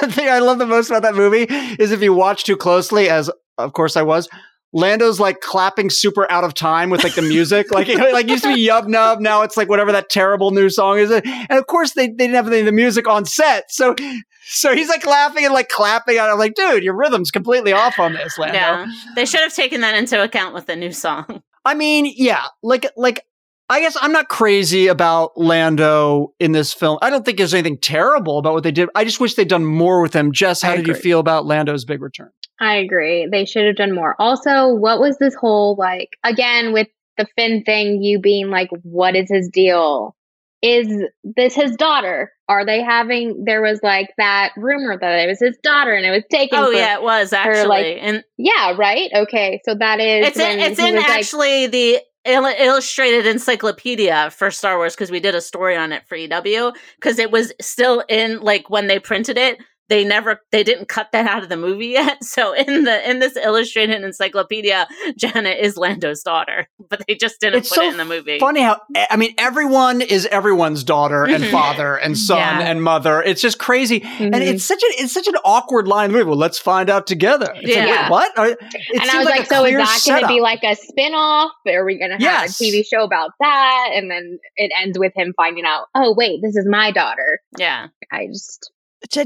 the thing I love the most about that movie is if you watch too closely, as of course I was. Lando's like clapping super out of time with like the music, like it like used to be Yub Nub, now it's like whatever that terrible new song is. And of course they, they didn't have any of the music on set, so so he's like laughing and like clapping, and I'm like, dude, your rhythm's completely off on this, Lando. yeah, they should have taken that into account with the new song. I mean, yeah, like like I guess I'm not crazy about Lando in this film. I don't think there's anything terrible about what they did. I just wish they'd done more with him. Jess, how did you feel about Lando's big return? I agree. They should have done more. Also, what was this whole like again with the Finn thing? You being like, what is his deal? Is this his daughter? Are they having? There was like that rumor that it was his daughter, and it was taken. Oh for- yeah, it was actually, like, and yeah, right. Okay, so that is it's in it's in was like, actually the il- illustrated encyclopedia for Star Wars because we did a story on it for EW because it was still in like when they printed it. They never they didn't cut that out of the movie yet. So in the in this illustrated encyclopedia, Janet is Lando's daughter, but they just didn't It's put so it in the movie. Funny how I mean everyone is everyone's daughter and Mhm. father and son Yeah. and mother. It's just crazy, and mhm. it's such a it's such an awkward line in movie. Well, let's find out together. It's like, Yeah. wait, what? Are- It and I was like, a so is that going to be like a spin off? Are we going to have Yes. a TV show about that? And then it ends with him finding out, oh, wait, this is my daughter. yeah, I just, Ju-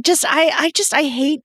just I I just I hate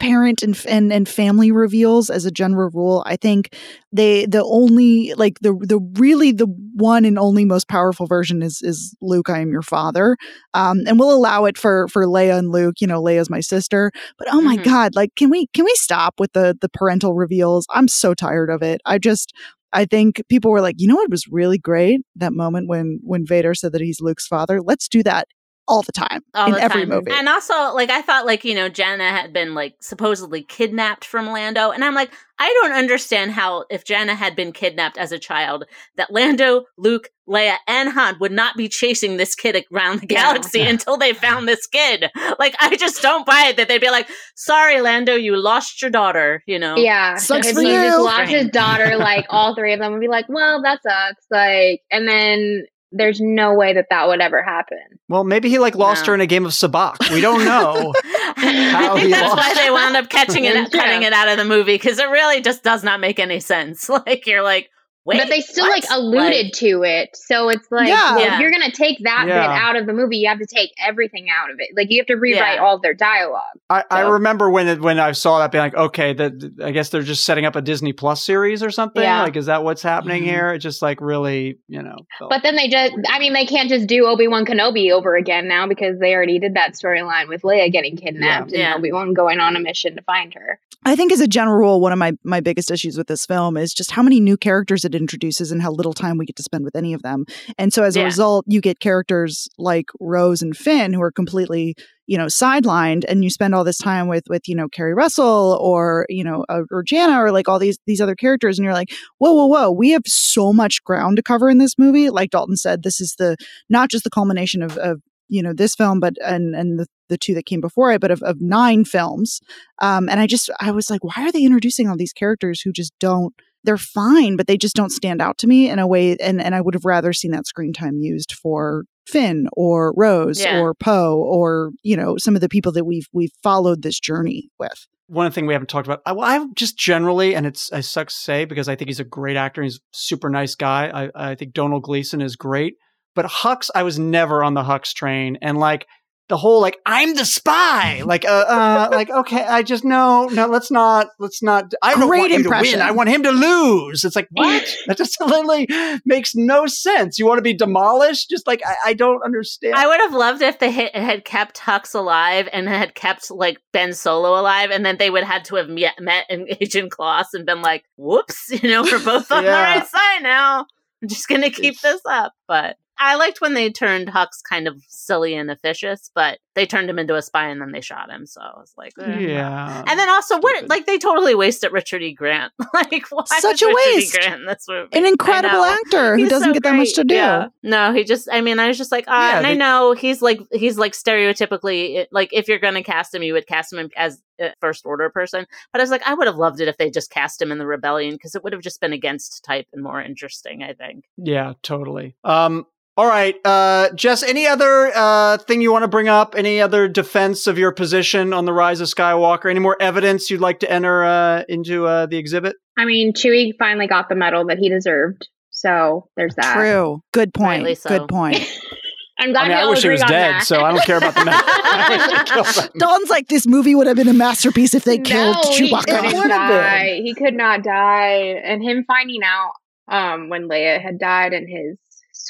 parent and, and and family reveals as a general rule i think they the only like the the really the one and only most powerful version is is luke i am your father um and we'll allow it for for leia and luke you know leia's my sister but oh my Mhm. god like can we can we stop with the the parental reveals i'm so tired of it i just I think people were like, you know what was really great? That moment when when Vader said that he's Luke's father. Let's do that all the time all in the every time. movie. And also, like, I thought, like, you know, Jannah had been, like, supposedly kidnapped from Lando. And I'm like, I don't understand how, if Jannah had been kidnapped as a child, that Lando, Luke, Leia, and Han would not be chasing this kid around the Yeah. galaxy until they found this kid. Like, I just don't buy it that they'd be like, sorry, Lando, you lost your daughter, you know? Yeah. Sucks if for he just you. lost his daughter, like all three of them would be like, well, that sucks. Like, and then there's no way that that would ever happen. Well, maybe he like lost No. her in a game of sabacc. We don't know. I How think he that's why they wound up catching it, cutting it out of the movie because it really just does not make any sense. Like you're like, wait, but they still what? like alluded to it. So it's like, Yeah. well, if you're going to take that Yeah. bit out of the movie, you have to take everything out of it. Like, you have to rewrite Yeah. all of their dialogue. I, I remember when it, when I saw that being like, okay, that I guess they're just setting up a Disney Plus series or something. Yeah. Like, is that what's happening Mhm. here? It just like really, you know. But then they just, I mean, they can't just do Obi Wan Kenobi over again now because they already did that storyline with Leia getting kidnapped Yeah. and Obi Wan going on a mission to find her. I think as a general rule, one of my my biggest issues with this film is just how many new characters it introduces and how little time we get to spend with any of them. And so as a result, you get characters like Rose and Finn who are completely, you know, sidelined and you spend all this time with with, you know, Keri Russell or, you know, uh, or Jannah or like all these these other characters and you're like, "Whoa, whoa, whoa, we have so much ground to cover in this movie." Like Dalton said, this is the not just the culmination of of you know this film but and and the, the two that came before it but of, of nine films um, and I just, I was like, why are they introducing all these characters who just don't, they're fine, but they just don't stand out to me in a way. And, and I would have rather seen that screen time used for Finn or Rose Yeah. or Poe or, you know, some of the people that we've, we've followed this journey with. one thing we haven't talked about. I, well, I just generally, and it's I sucks to say because I think he's a great actor. He's a super nice guy. I, I think Domhnall Gleeson is great, but Hux, I was never on the Hux train, and like the whole like I'm the spy, like uh, uh like okay, I just no no let's not let's not. I don't Great want impression. to win. I want him to lose. It's like what? that just literally makes no sense. You want to be demolished? Just like I, I don't understand. I would have loved if they had, had kept Hux alive and had kept like Ben Solo alive, and then they would have had to have met, met in Ajan Kloss and been like, "Whoops, you know, we're both on Yeah. the right side now. I'm just gonna keep It's- this up." But I liked when they turned Hux kind of silly and officious, but they turned him into a spy and then they shot him. So I was like, eh, yeah, And then also, what like they totally wasted Richard E. Grant. like, why Such a Richard waste. E. Grant in this movie? An incredible actor who doesn't so get that much to do. Yeah. No, he just. I mean, I was just like, uh, Yeah, and I know he's like he's like stereotypically like if you're gonna cast him, you would cast him as a first order person. But I was like, I would have loved it if they just cast him in the rebellion because it would have just been against type and more interesting. I think. Yeah, totally. Um, all right, uh, Jess. Any other uh, thing you want to bring up? Any other defense of your position on the rise of Skywalker? Any more evidence you'd like to enter uh, into uh, the exhibit? I mean, Chewie finally got the medal that he deserved. So there's that. True. Good point. So. Good point. I'm glad I mean, I wish he was dead, that. so I don't care about the medal. I wish they killed him. Dawn's like, this movie would have been a masterpiece if they killed no, He Chewbacca. couldn't It would have die. He could not die. And him finding out um, when Leia had died and his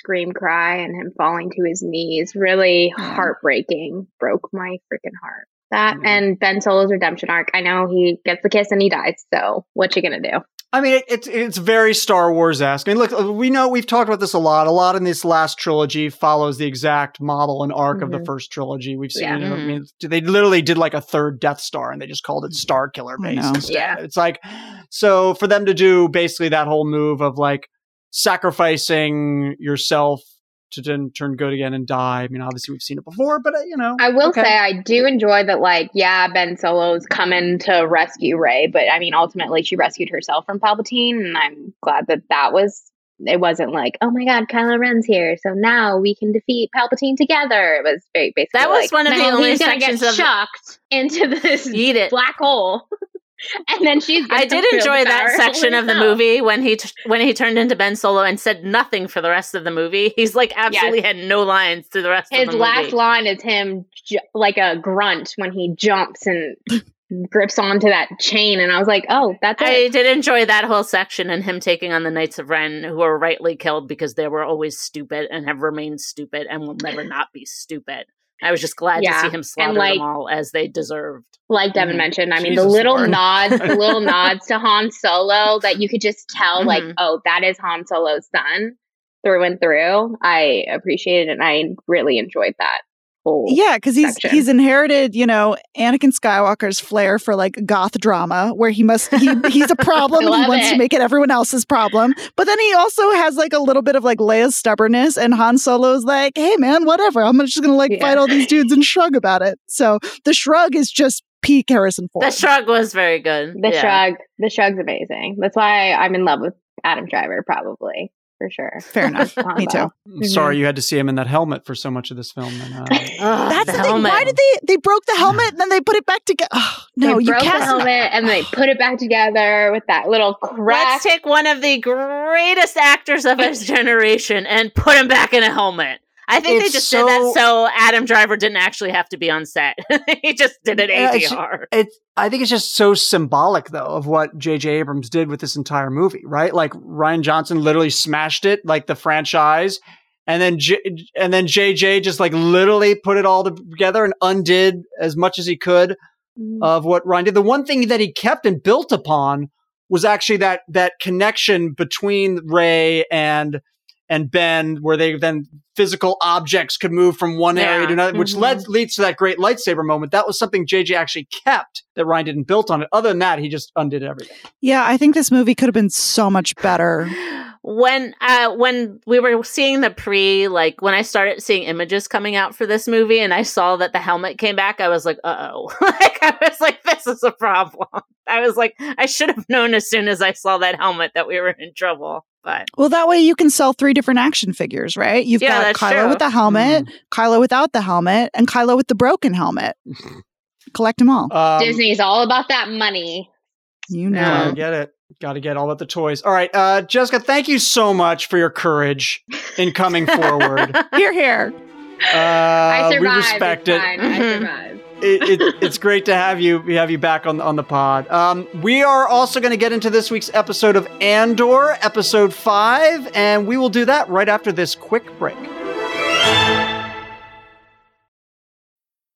scream cry and him falling to his knees really Yeah. heartbreaking. Broke my freaking heart. That Mm. and Ben Solo's redemption arc. I know he gets the kiss and he dies. So what you gonna do? I mean, it, it's it's very Star Wars esque. I mean, look, we know we've talked about this a lot. A lot in this last trilogy follows the exact model and arc of the Mhm. first trilogy. We've seen. Yeah. You know, I mean, they literally did like a third Death Star, and they just called it Starkiller I Base instead. Yeah. It's like so for them to do basically that whole move of like sacrificing yourself to then turn good again and die. I mean, obviously we've seen it before, but uh, you know, I will okay. say I do enjoy that. Like, yeah, Ben Solo's coming to rescue Rey, but I mean, ultimately she rescued herself from Palpatine, and I'm glad that that was. It wasn't like, oh my God, Kylo Ren's here, so now we can defeat Palpatine together. It was very basically That was like, one of the only he's gonna get sections of- shocked into this Eat it. black hole, and then she's. I did enjoy that section of the movie when he t- when he turned into Ben Solo and said nothing for the rest of the movie. He's like absolutely had no lines through the rest His of the. His last line is him ju- like a grunt when he jumps and grips onto that chain, and I was like, oh, that's I it. did enjoy that whole section and him taking on the Knights of Ren, who were rightly killed because they were always stupid and have remained stupid and will never not be stupid. I was just glad Yeah, to see him slaughter like- them all as they deserved. like Devan Mm, mentioned, I mean, Jesus, the little Lauren. nods, the little nods to Han Solo that you could just tell, like, Mhm. oh, that is Han Solo's son through and through. I appreciated it and I really enjoyed that whole. Yeah, because he's section. he's inherited, you know, Anakin Skywalker's flair for like goth drama, where he must he he's a problem and he love wants to make it everyone else's problem. But then he also has like a little bit of like Leia's stubbornness, and Han Solo's like, "Hey, man, whatever. I'm just gonna like Yeah. fight all these dudes and shrug about it." So the shrug is just peak Harrison Ford. The shrug was very good. The Yeah. shrug, the shrug's amazing. That's why I'm in love with Adam Driver, probably for sure. Fair enough. Me too. I'm Sorry, you had to see him in that helmet for so much of this film. And, uh, Ugh, That's the, thing. helmet. Why did they they broke the helmet and then they put it back together? Oh, no, they you broke the cast helmet and they put it back together with that little crack. Let's take one of the greatest actors of his generation and put him back in a helmet. I think they It's just did that so- so Adam Driver didn't actually have to be on set. he just did it Yeah, it's- ADR. it, I think it's just so symbolic, though, of what J.J. Abrams did with this entire movie, right? Like Rian Johnson literally smashed it, like the franchise, and then J- and then J.J. just like literally put it all together and undid as much as he could mm. of what Rian did. The one thing that he kept and built upon was actually that that connection between Rey and and Ben, where they then physical objects could move from one area to another, which Mhm. led leads to that great lightsaber moment. That was something JJ actually kept that Rian didn't build on it. Other than that, he just undid everything. Yeah, I think this movie could have been so much better. when uh when we were seeing the pre like when I started seeing images coming out for this movie and I saw that the helmet came back, I was like, uh oh. like I was like, this is a problem. I was like, I should have known as soon as I saw that helmet that we were in trouble. But Well, that way you can sell three different action figures, right? You've Yeah, got that's Kylo true. with the helmet, Kylo without the helmet, and Kylo with the broken helmet. Collect them all. Um, Disney's all about that money. You know. Gotta it. get it. Got to get all about the toys. All right, uh, Jessica, thank you so much for your courage in coming forward. Here, here. Uh, I we respect it's it. Fine. I survived. It, it, it's great to have you have you back on on the pod. Um, we are also going to get into this week's episode of Andor, episode five, and we will do that right after this quick break.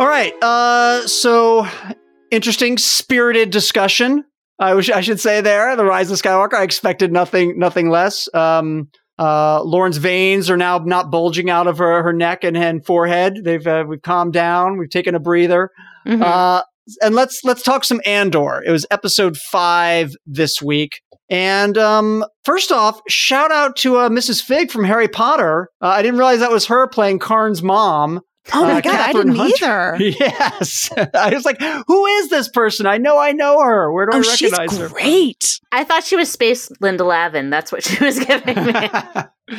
All right, uh, so interesting, spirited discussion. I wish I should say there, the rise of Skywalker. I expected nothing, nothing less. Um, uh, Lauren's veins are now not bulging out of her, her neck and, and forehead. They've uh, we've calmed down. We've taken a breather. mhm. Uh, and let's let's talk some Andor. It was episode five this week. And um, first off, shout out to uh, Mrs. Figg from Harry Potter. Uh, I didn't realize that was her playing Karn's mom. Oh my Uh, god, I didn't Hunter. either. Yes, I was like, "Who is this person? I know, I know her. Where do Oh, I she's recognize her?" great. I thought she was Space Linda Lavin. That's what she was giving me.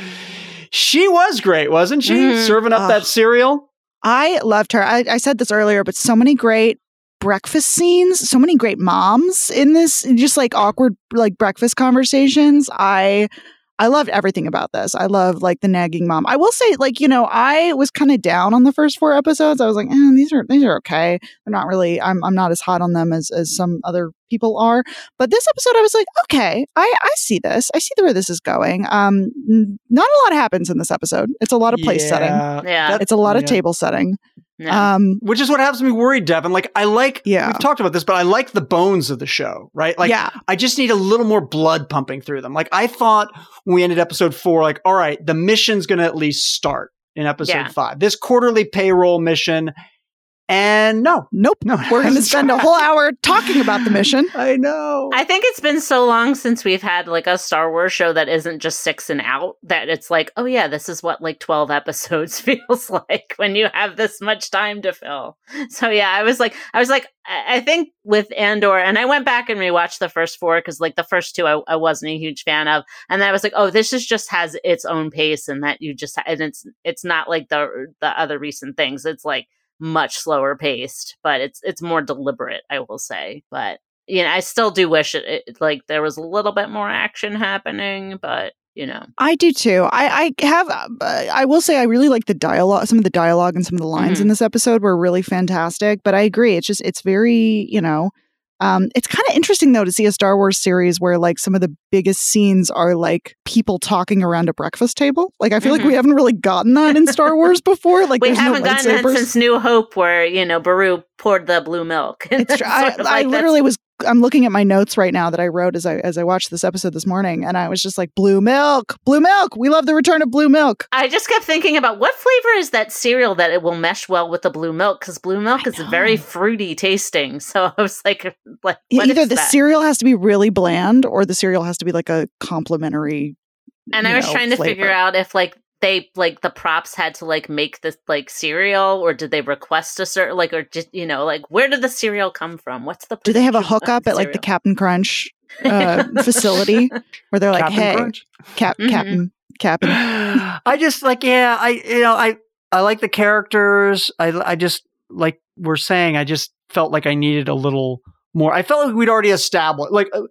she was great, wasn't she? Mhm. Serving up Ugh. that cereal. I loved her. I, I said this earlier, but so many great breakfast scenes, so many great moms in this, just like awkward like breakfast conversations. I I loved everything about this. I love like the nagging mom. I will say, like, you know, I was kind of down on the first four episodes. I was like, eh, these are these are okay. They're not really I'm I'm not as hot on them as as some other people are. But this episode I was like, okay, I I see this. I see where this is going. Um not a lot happens in this episode. It's a lot of place setting. Yeah, Yeah. that- It's a lot of table setting. Yeah. Um Which is what has me worried, Devan. Like I like Yeah. we've talked about this, but I like the bones of the show, right? Like yeah. I just need a little more blood pumping through them. Like I thought when we ended episode four, like, all right, the mission's gonna at least start in episode Yeah. five. This quarterly payroll mission. And no, Nope. no, We're going to spend a whole hour talking about the mission. I know. I think it's been so long since we've had like a Star Wars show that isn't just six and out that it's like, oh yeah, this is what like 12 episodes feels like when you have this much time to fill. So yeah, I was like, I was like, I I think with Andor, and I went back and rewatched the first four because like the first two I, I wasn't a huge fan of. And then I was like, oh, this is just has its own pace and that you just, and it's, it's not like the, the other recent things. It's like, much slower paced, but it's it's more deliberate, I will say. But you know, I still do wish it, it like there was a little bit more action happening, but you know, I do too. I, I have, uh, I will say, I really like the dialogue. Some of the dialogue and some of the lines Mhm. in this episode were really fantastic. But I agree. It's just, it's very, you know, um, it's kind of interesting though to see a Star Wars series where like some of the biggest scenes are like people talking around a breakfast table. Like I feel like Mhm. we haven't really gotten that in Star Wars before. Like we haven't no gotten that since New Hope, where you know Beru poured the blue milk. It's true. I, of I literally was. I'm looking at my notes right now that I wrote as I as I watched this episode this morning, and I was just like, "Blue milk, blue milk. We love the return of blue milk." I just kept thinking about what flavor is that cereal that it will mesh well with the blue milk because blue milk is very fruity tasting. So I was like, like what either the that? cereal has to be really bland, or the cereal has to be like a complimentary. And I was know, trying to figure out if like they like the props had to like make this like cereal or did they request a certain like or just you know like where did the cereal come from? What's the Do they have a production of hookup at like the cereal? Captain Crunch uh, facility where they're like, Captain "Hey, Crunch? Cap, Mhm. Captain, Captain." I just like yeah, I you know I I like the characters. I I just like we're saying. I just felt like I needed a little more. I felt like we'd already established. Like uh,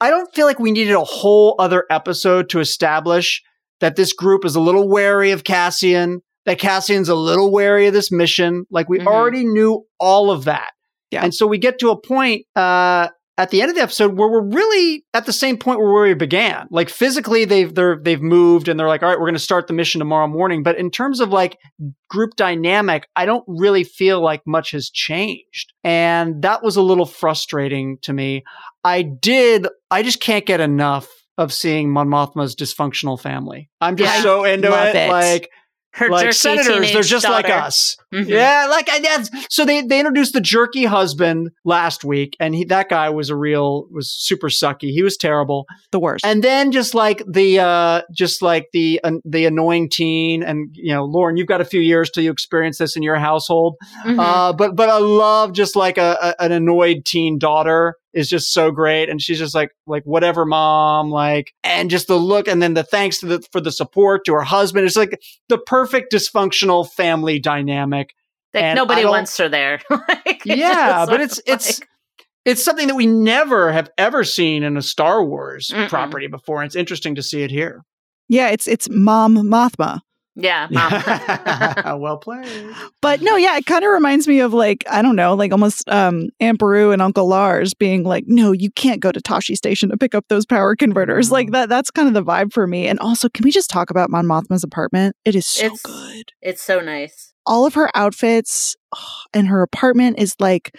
I don't feel like we needed a whole other episode to establish that this group is a little wary of Cassian. That Cassian's a little wary of this mission. Like we Mhm. already knew all of that. Yeah. And so we get to a point uh, at the end of the episode where we're really at the same point where we began. Like physically, they've they're they've moved and they're like, all right, we're going to start the mission tomorrow morning. But in terms of like group dynamic, I don't really feel like much has changed, and that was a little frustrating to me. I did, I just can't get enough of seeing Mon Mothma's dysfunctional family. I'm just Yeah. so into it. it. Like her like jerky senators, they're just like daughter. us. Mhm. Yeah, like I that's so they they introduced the jerky husband last week, and he that guy was a real was super sucky. He was terrible. The worst. And then just like the uh just like the uh, the annoying teen, and you know, Lauren, you've got a few years till you experience this in your household. Mhm. Uh, but but I love just like a, a an annoyed teen daughter is just so great, and she's just like like whatever, mom, like, and just the look, and then the thanks to the for the support to her husband. It's like the perfect dysfunctional family dynamic. like and nobody wants her there. Like, Yeah, just but looks it's it's like- it's something that we never have ever seen in a Star Wars Mm-mm. property before. And it's interesting to see it here. yeah, it's it's Mom Mothma. Yeah, mom. well played. But no, yeah, it kind of reminds me of like I don't know, like almost um Aunt Beru and Uncle Lars being like, "No, you can't go to Tosche Station to pick up those power converters." Like Mm. that. That's kind of the vibe for me. And also, can we just talk about Mon Mothma's apartment? It is so It's- good. it's so nice. All of her outfits oh, and her apartment is like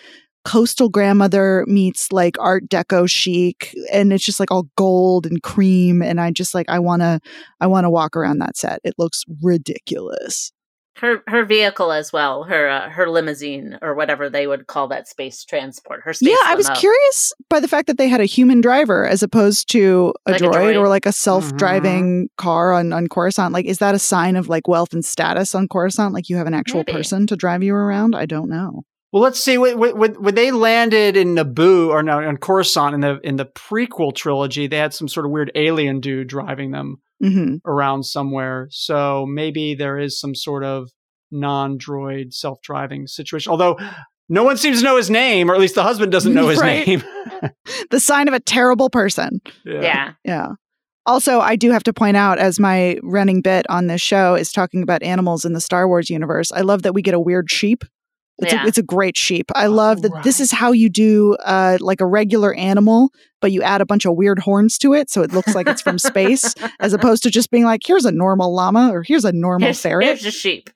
coastal grandmother meets like art deco chic and it's just like all gold and cream and i just like i want to i want to walk around that set it looks ridiculous Her her vehicle as well, her uh, her limousine or whatever they would call that space transport. Her space yeah, I was curious by the fact that they had a human driver as opposed to a, Like a droid, droid. or like a self-driving car on, on Coruscant. Like, is that a sign of like wealth and status on Coruscant? Like you have an actual Maybe. person to drive you around? I don't know. Well, let's see. When, when, when they landed in Naboo or no, on Coruscant in the in the prequel trilogy, they had some sort of weird alien dude driving them hmm around somewhere. So maybe there is some sort of non-droid self-driving situation. Although no one seems to know his name, or at least the husband doesn't know his Right. name. The sign of a terrible person. Yeah. Yeah. Also, I do have to point out, as my running bit on this show is talking about animals in the Star Wars universe, I love that we get a weird sheep. It's, Yeah. a, it's a great sheep. I love that this is how you do uh, like a regular animal, but you add a bunch of weird horns to it, so it looks like it's from space, as opposed to just being like, here's a normal llama or here's a normal Here's, ferret. here's a sheep.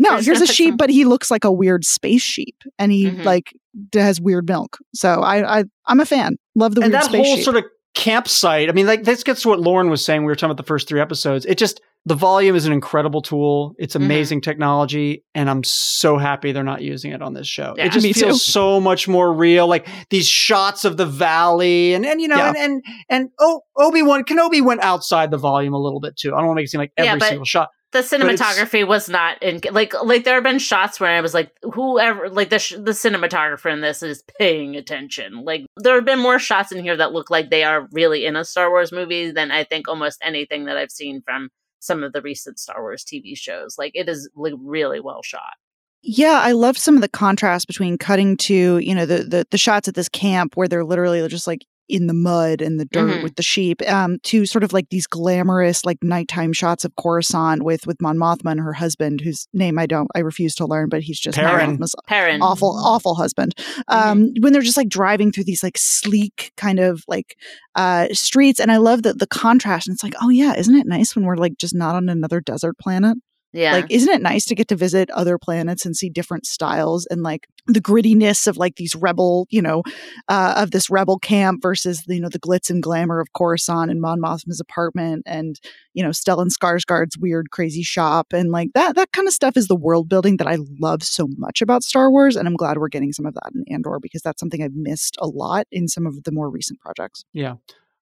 no, here's here's a sheep, but he looks like a weird space sheep, and he Mhm. like has weird milk. So I, I I'm a fan. Love the and weird that whole sheep. sort of campsite. I mean, like this gets to what Lauren was saying. We were talking about the first three episodes. It just the volume is an incredible tool. It's Mm-hmm. amazing technology, and I'm so happy they're not using it on this show. Yeah, it just me feels too. so much more real. Like these shots of the valley, and and you know, Yeah. and and and oh, Obi Wan Kenobi went outside the volume a little bit too. I don't want to make it seem like every Yeah, single shot. The cinematography was not in like like there have been shots where I was like whoever like the sh- the cinematographer in this is paying attention. Like there have been more shots in here that look like they are really in a Star Wars movie than I think almost anything that I've seen from some of the recent Star Wars TV shows. Like it is like really well shot. Yeah, I love some of the contrast between cutting to, you know, the, the the shots at this camp where they're literally just like in the mud and the dirt Mhm. with the sheep, um, to sort of like these glamorous, like nighttime shots of Coruscant with with Mon Mothma and her husband, whose name I don't, I refuse to learn, but he's just Perrin. Perrin. awful, awful husband. Um, when they're just like driving through these like sleek kind of like uh streets, and I love the the contrast. And it's like, oh yeah, isn't it nice when we're like just not on another desert planet? Yeah. Like, isn't it nice to get to visit other planets and see different styles and like the grittiness of like these rebel, you know, uh, of this rebel camp versus you know the glitz and glamour of Coruscant and Mon Mothma's apartment and you know Stellan Skarsgård's weird crazy shop and like that that kind of stuff is the world building that I love so much about Star Wars and I'm glad we're getting some of that in Andor because that's something I've missed a lot in some of the more recent projects. Yeah.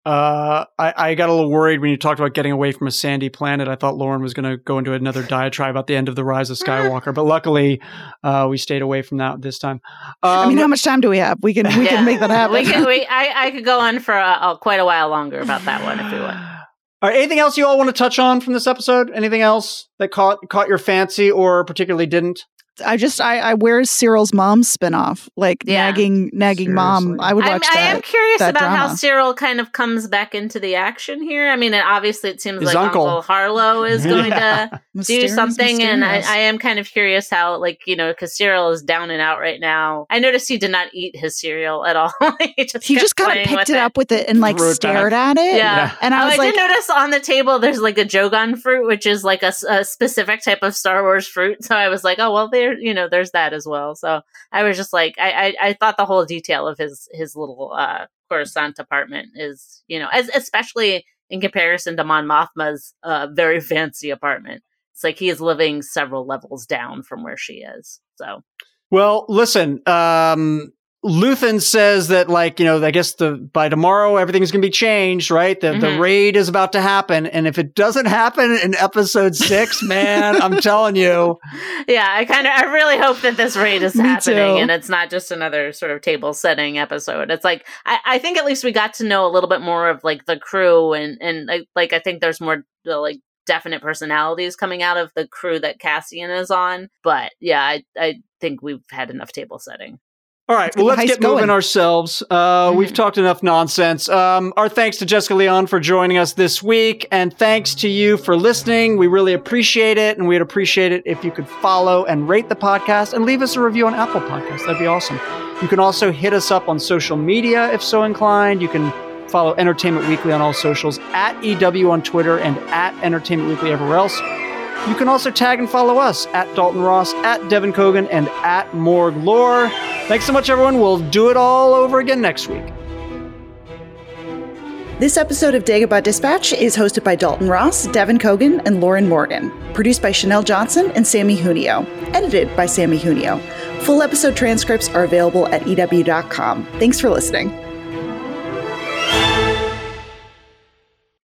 Uh, I, I got a little worried when you talked about getting away from a sandy planet. I thought Lauren was going to go into another diatribe about the end of the Rise of Skywalker, but luckily, uh, we stayed away from that this time. Um, I mean, how much time do we have? We can we Yeah. can make that happen. We can, we, I, I could go on for uh, quite a while longer about that one if we want. All right, anything else you all want to touch on from this episode? Anything else that caught caught your fancy or particularly didn't? I just I, I where's Syril's mom's spinoff? Like Yeah. nagging nagging mom. I would I'm, watch I that. am curious that about how. Syril kind of comes back into the action here. I mean, obviously, it seems His like uncle. Uncle, Harlo is going Yeah. to do Mysterious, something, and I. I am kind of curious how, like, you know, because Syril is down and out right now. I noticed he did not eat his cereal at all. he just, he just kind of picked it up with it and like Threw it stared at it. Yeah. And I oh, was I like, did notice on the table there's like a Jogan fruit, which is like a specific type of Star Wars fruit. So I was like, oh well, there, you know, there's that as well. So I was just like, I, I, I thought the whole detail of his his little uh, Coruscant apartment is, you know, as especially in comparison to Mon Mothma's uh, very fancy apartment. It's like he is living several levels down from where she is. So Well, listen, um, Luthen says that, like, you know, I guess the by tomorrow everything's going to be changed, right? The the Mhm. raid is about to happen, and if it doesn't happen in episode six, man, I'm telling you, yeah, I kind of, I really hope that this raid is happening too. and it's not just another sort of table setting episode. It's like I, I think at least we got to know a little bit more of like the crew and and like, like I think there's more uh, like definite personalities coming out of the crew that Cassian is on. But yeah, I I think we've had enough table setting. All right, Let's well, let's get moving ourselves. Uh, We've Mhm. talked enough nonsense. Um, our thanks to Jessica Leon for joining us this week, and thanks to you for listening. We really appreciate it, and we'd appreciate it if you could follow and rate the podcast and leave us a review on Apple Podcasts. That'd be awesome. You can also hit us up on social media if so inclined. You can follow Entertainment Weekly on all socials at EW on Twitter and at Entertainment Weekly everywhere else. You can also tag and follow us at Dalton Ross, at Devan Coggan, and at Morg Lore. Thanks so much, everyone. We'll do it all over again next week. This episode of Dagobah Dispatch is hosted by Dalton Ross, Devan Coggan, and Lauren Morgan. Produced by Chanel Johnson and Sammy Junio. Edited by Sammy Junio. Full episode transcripts are available at EW.com. Thanks for listening.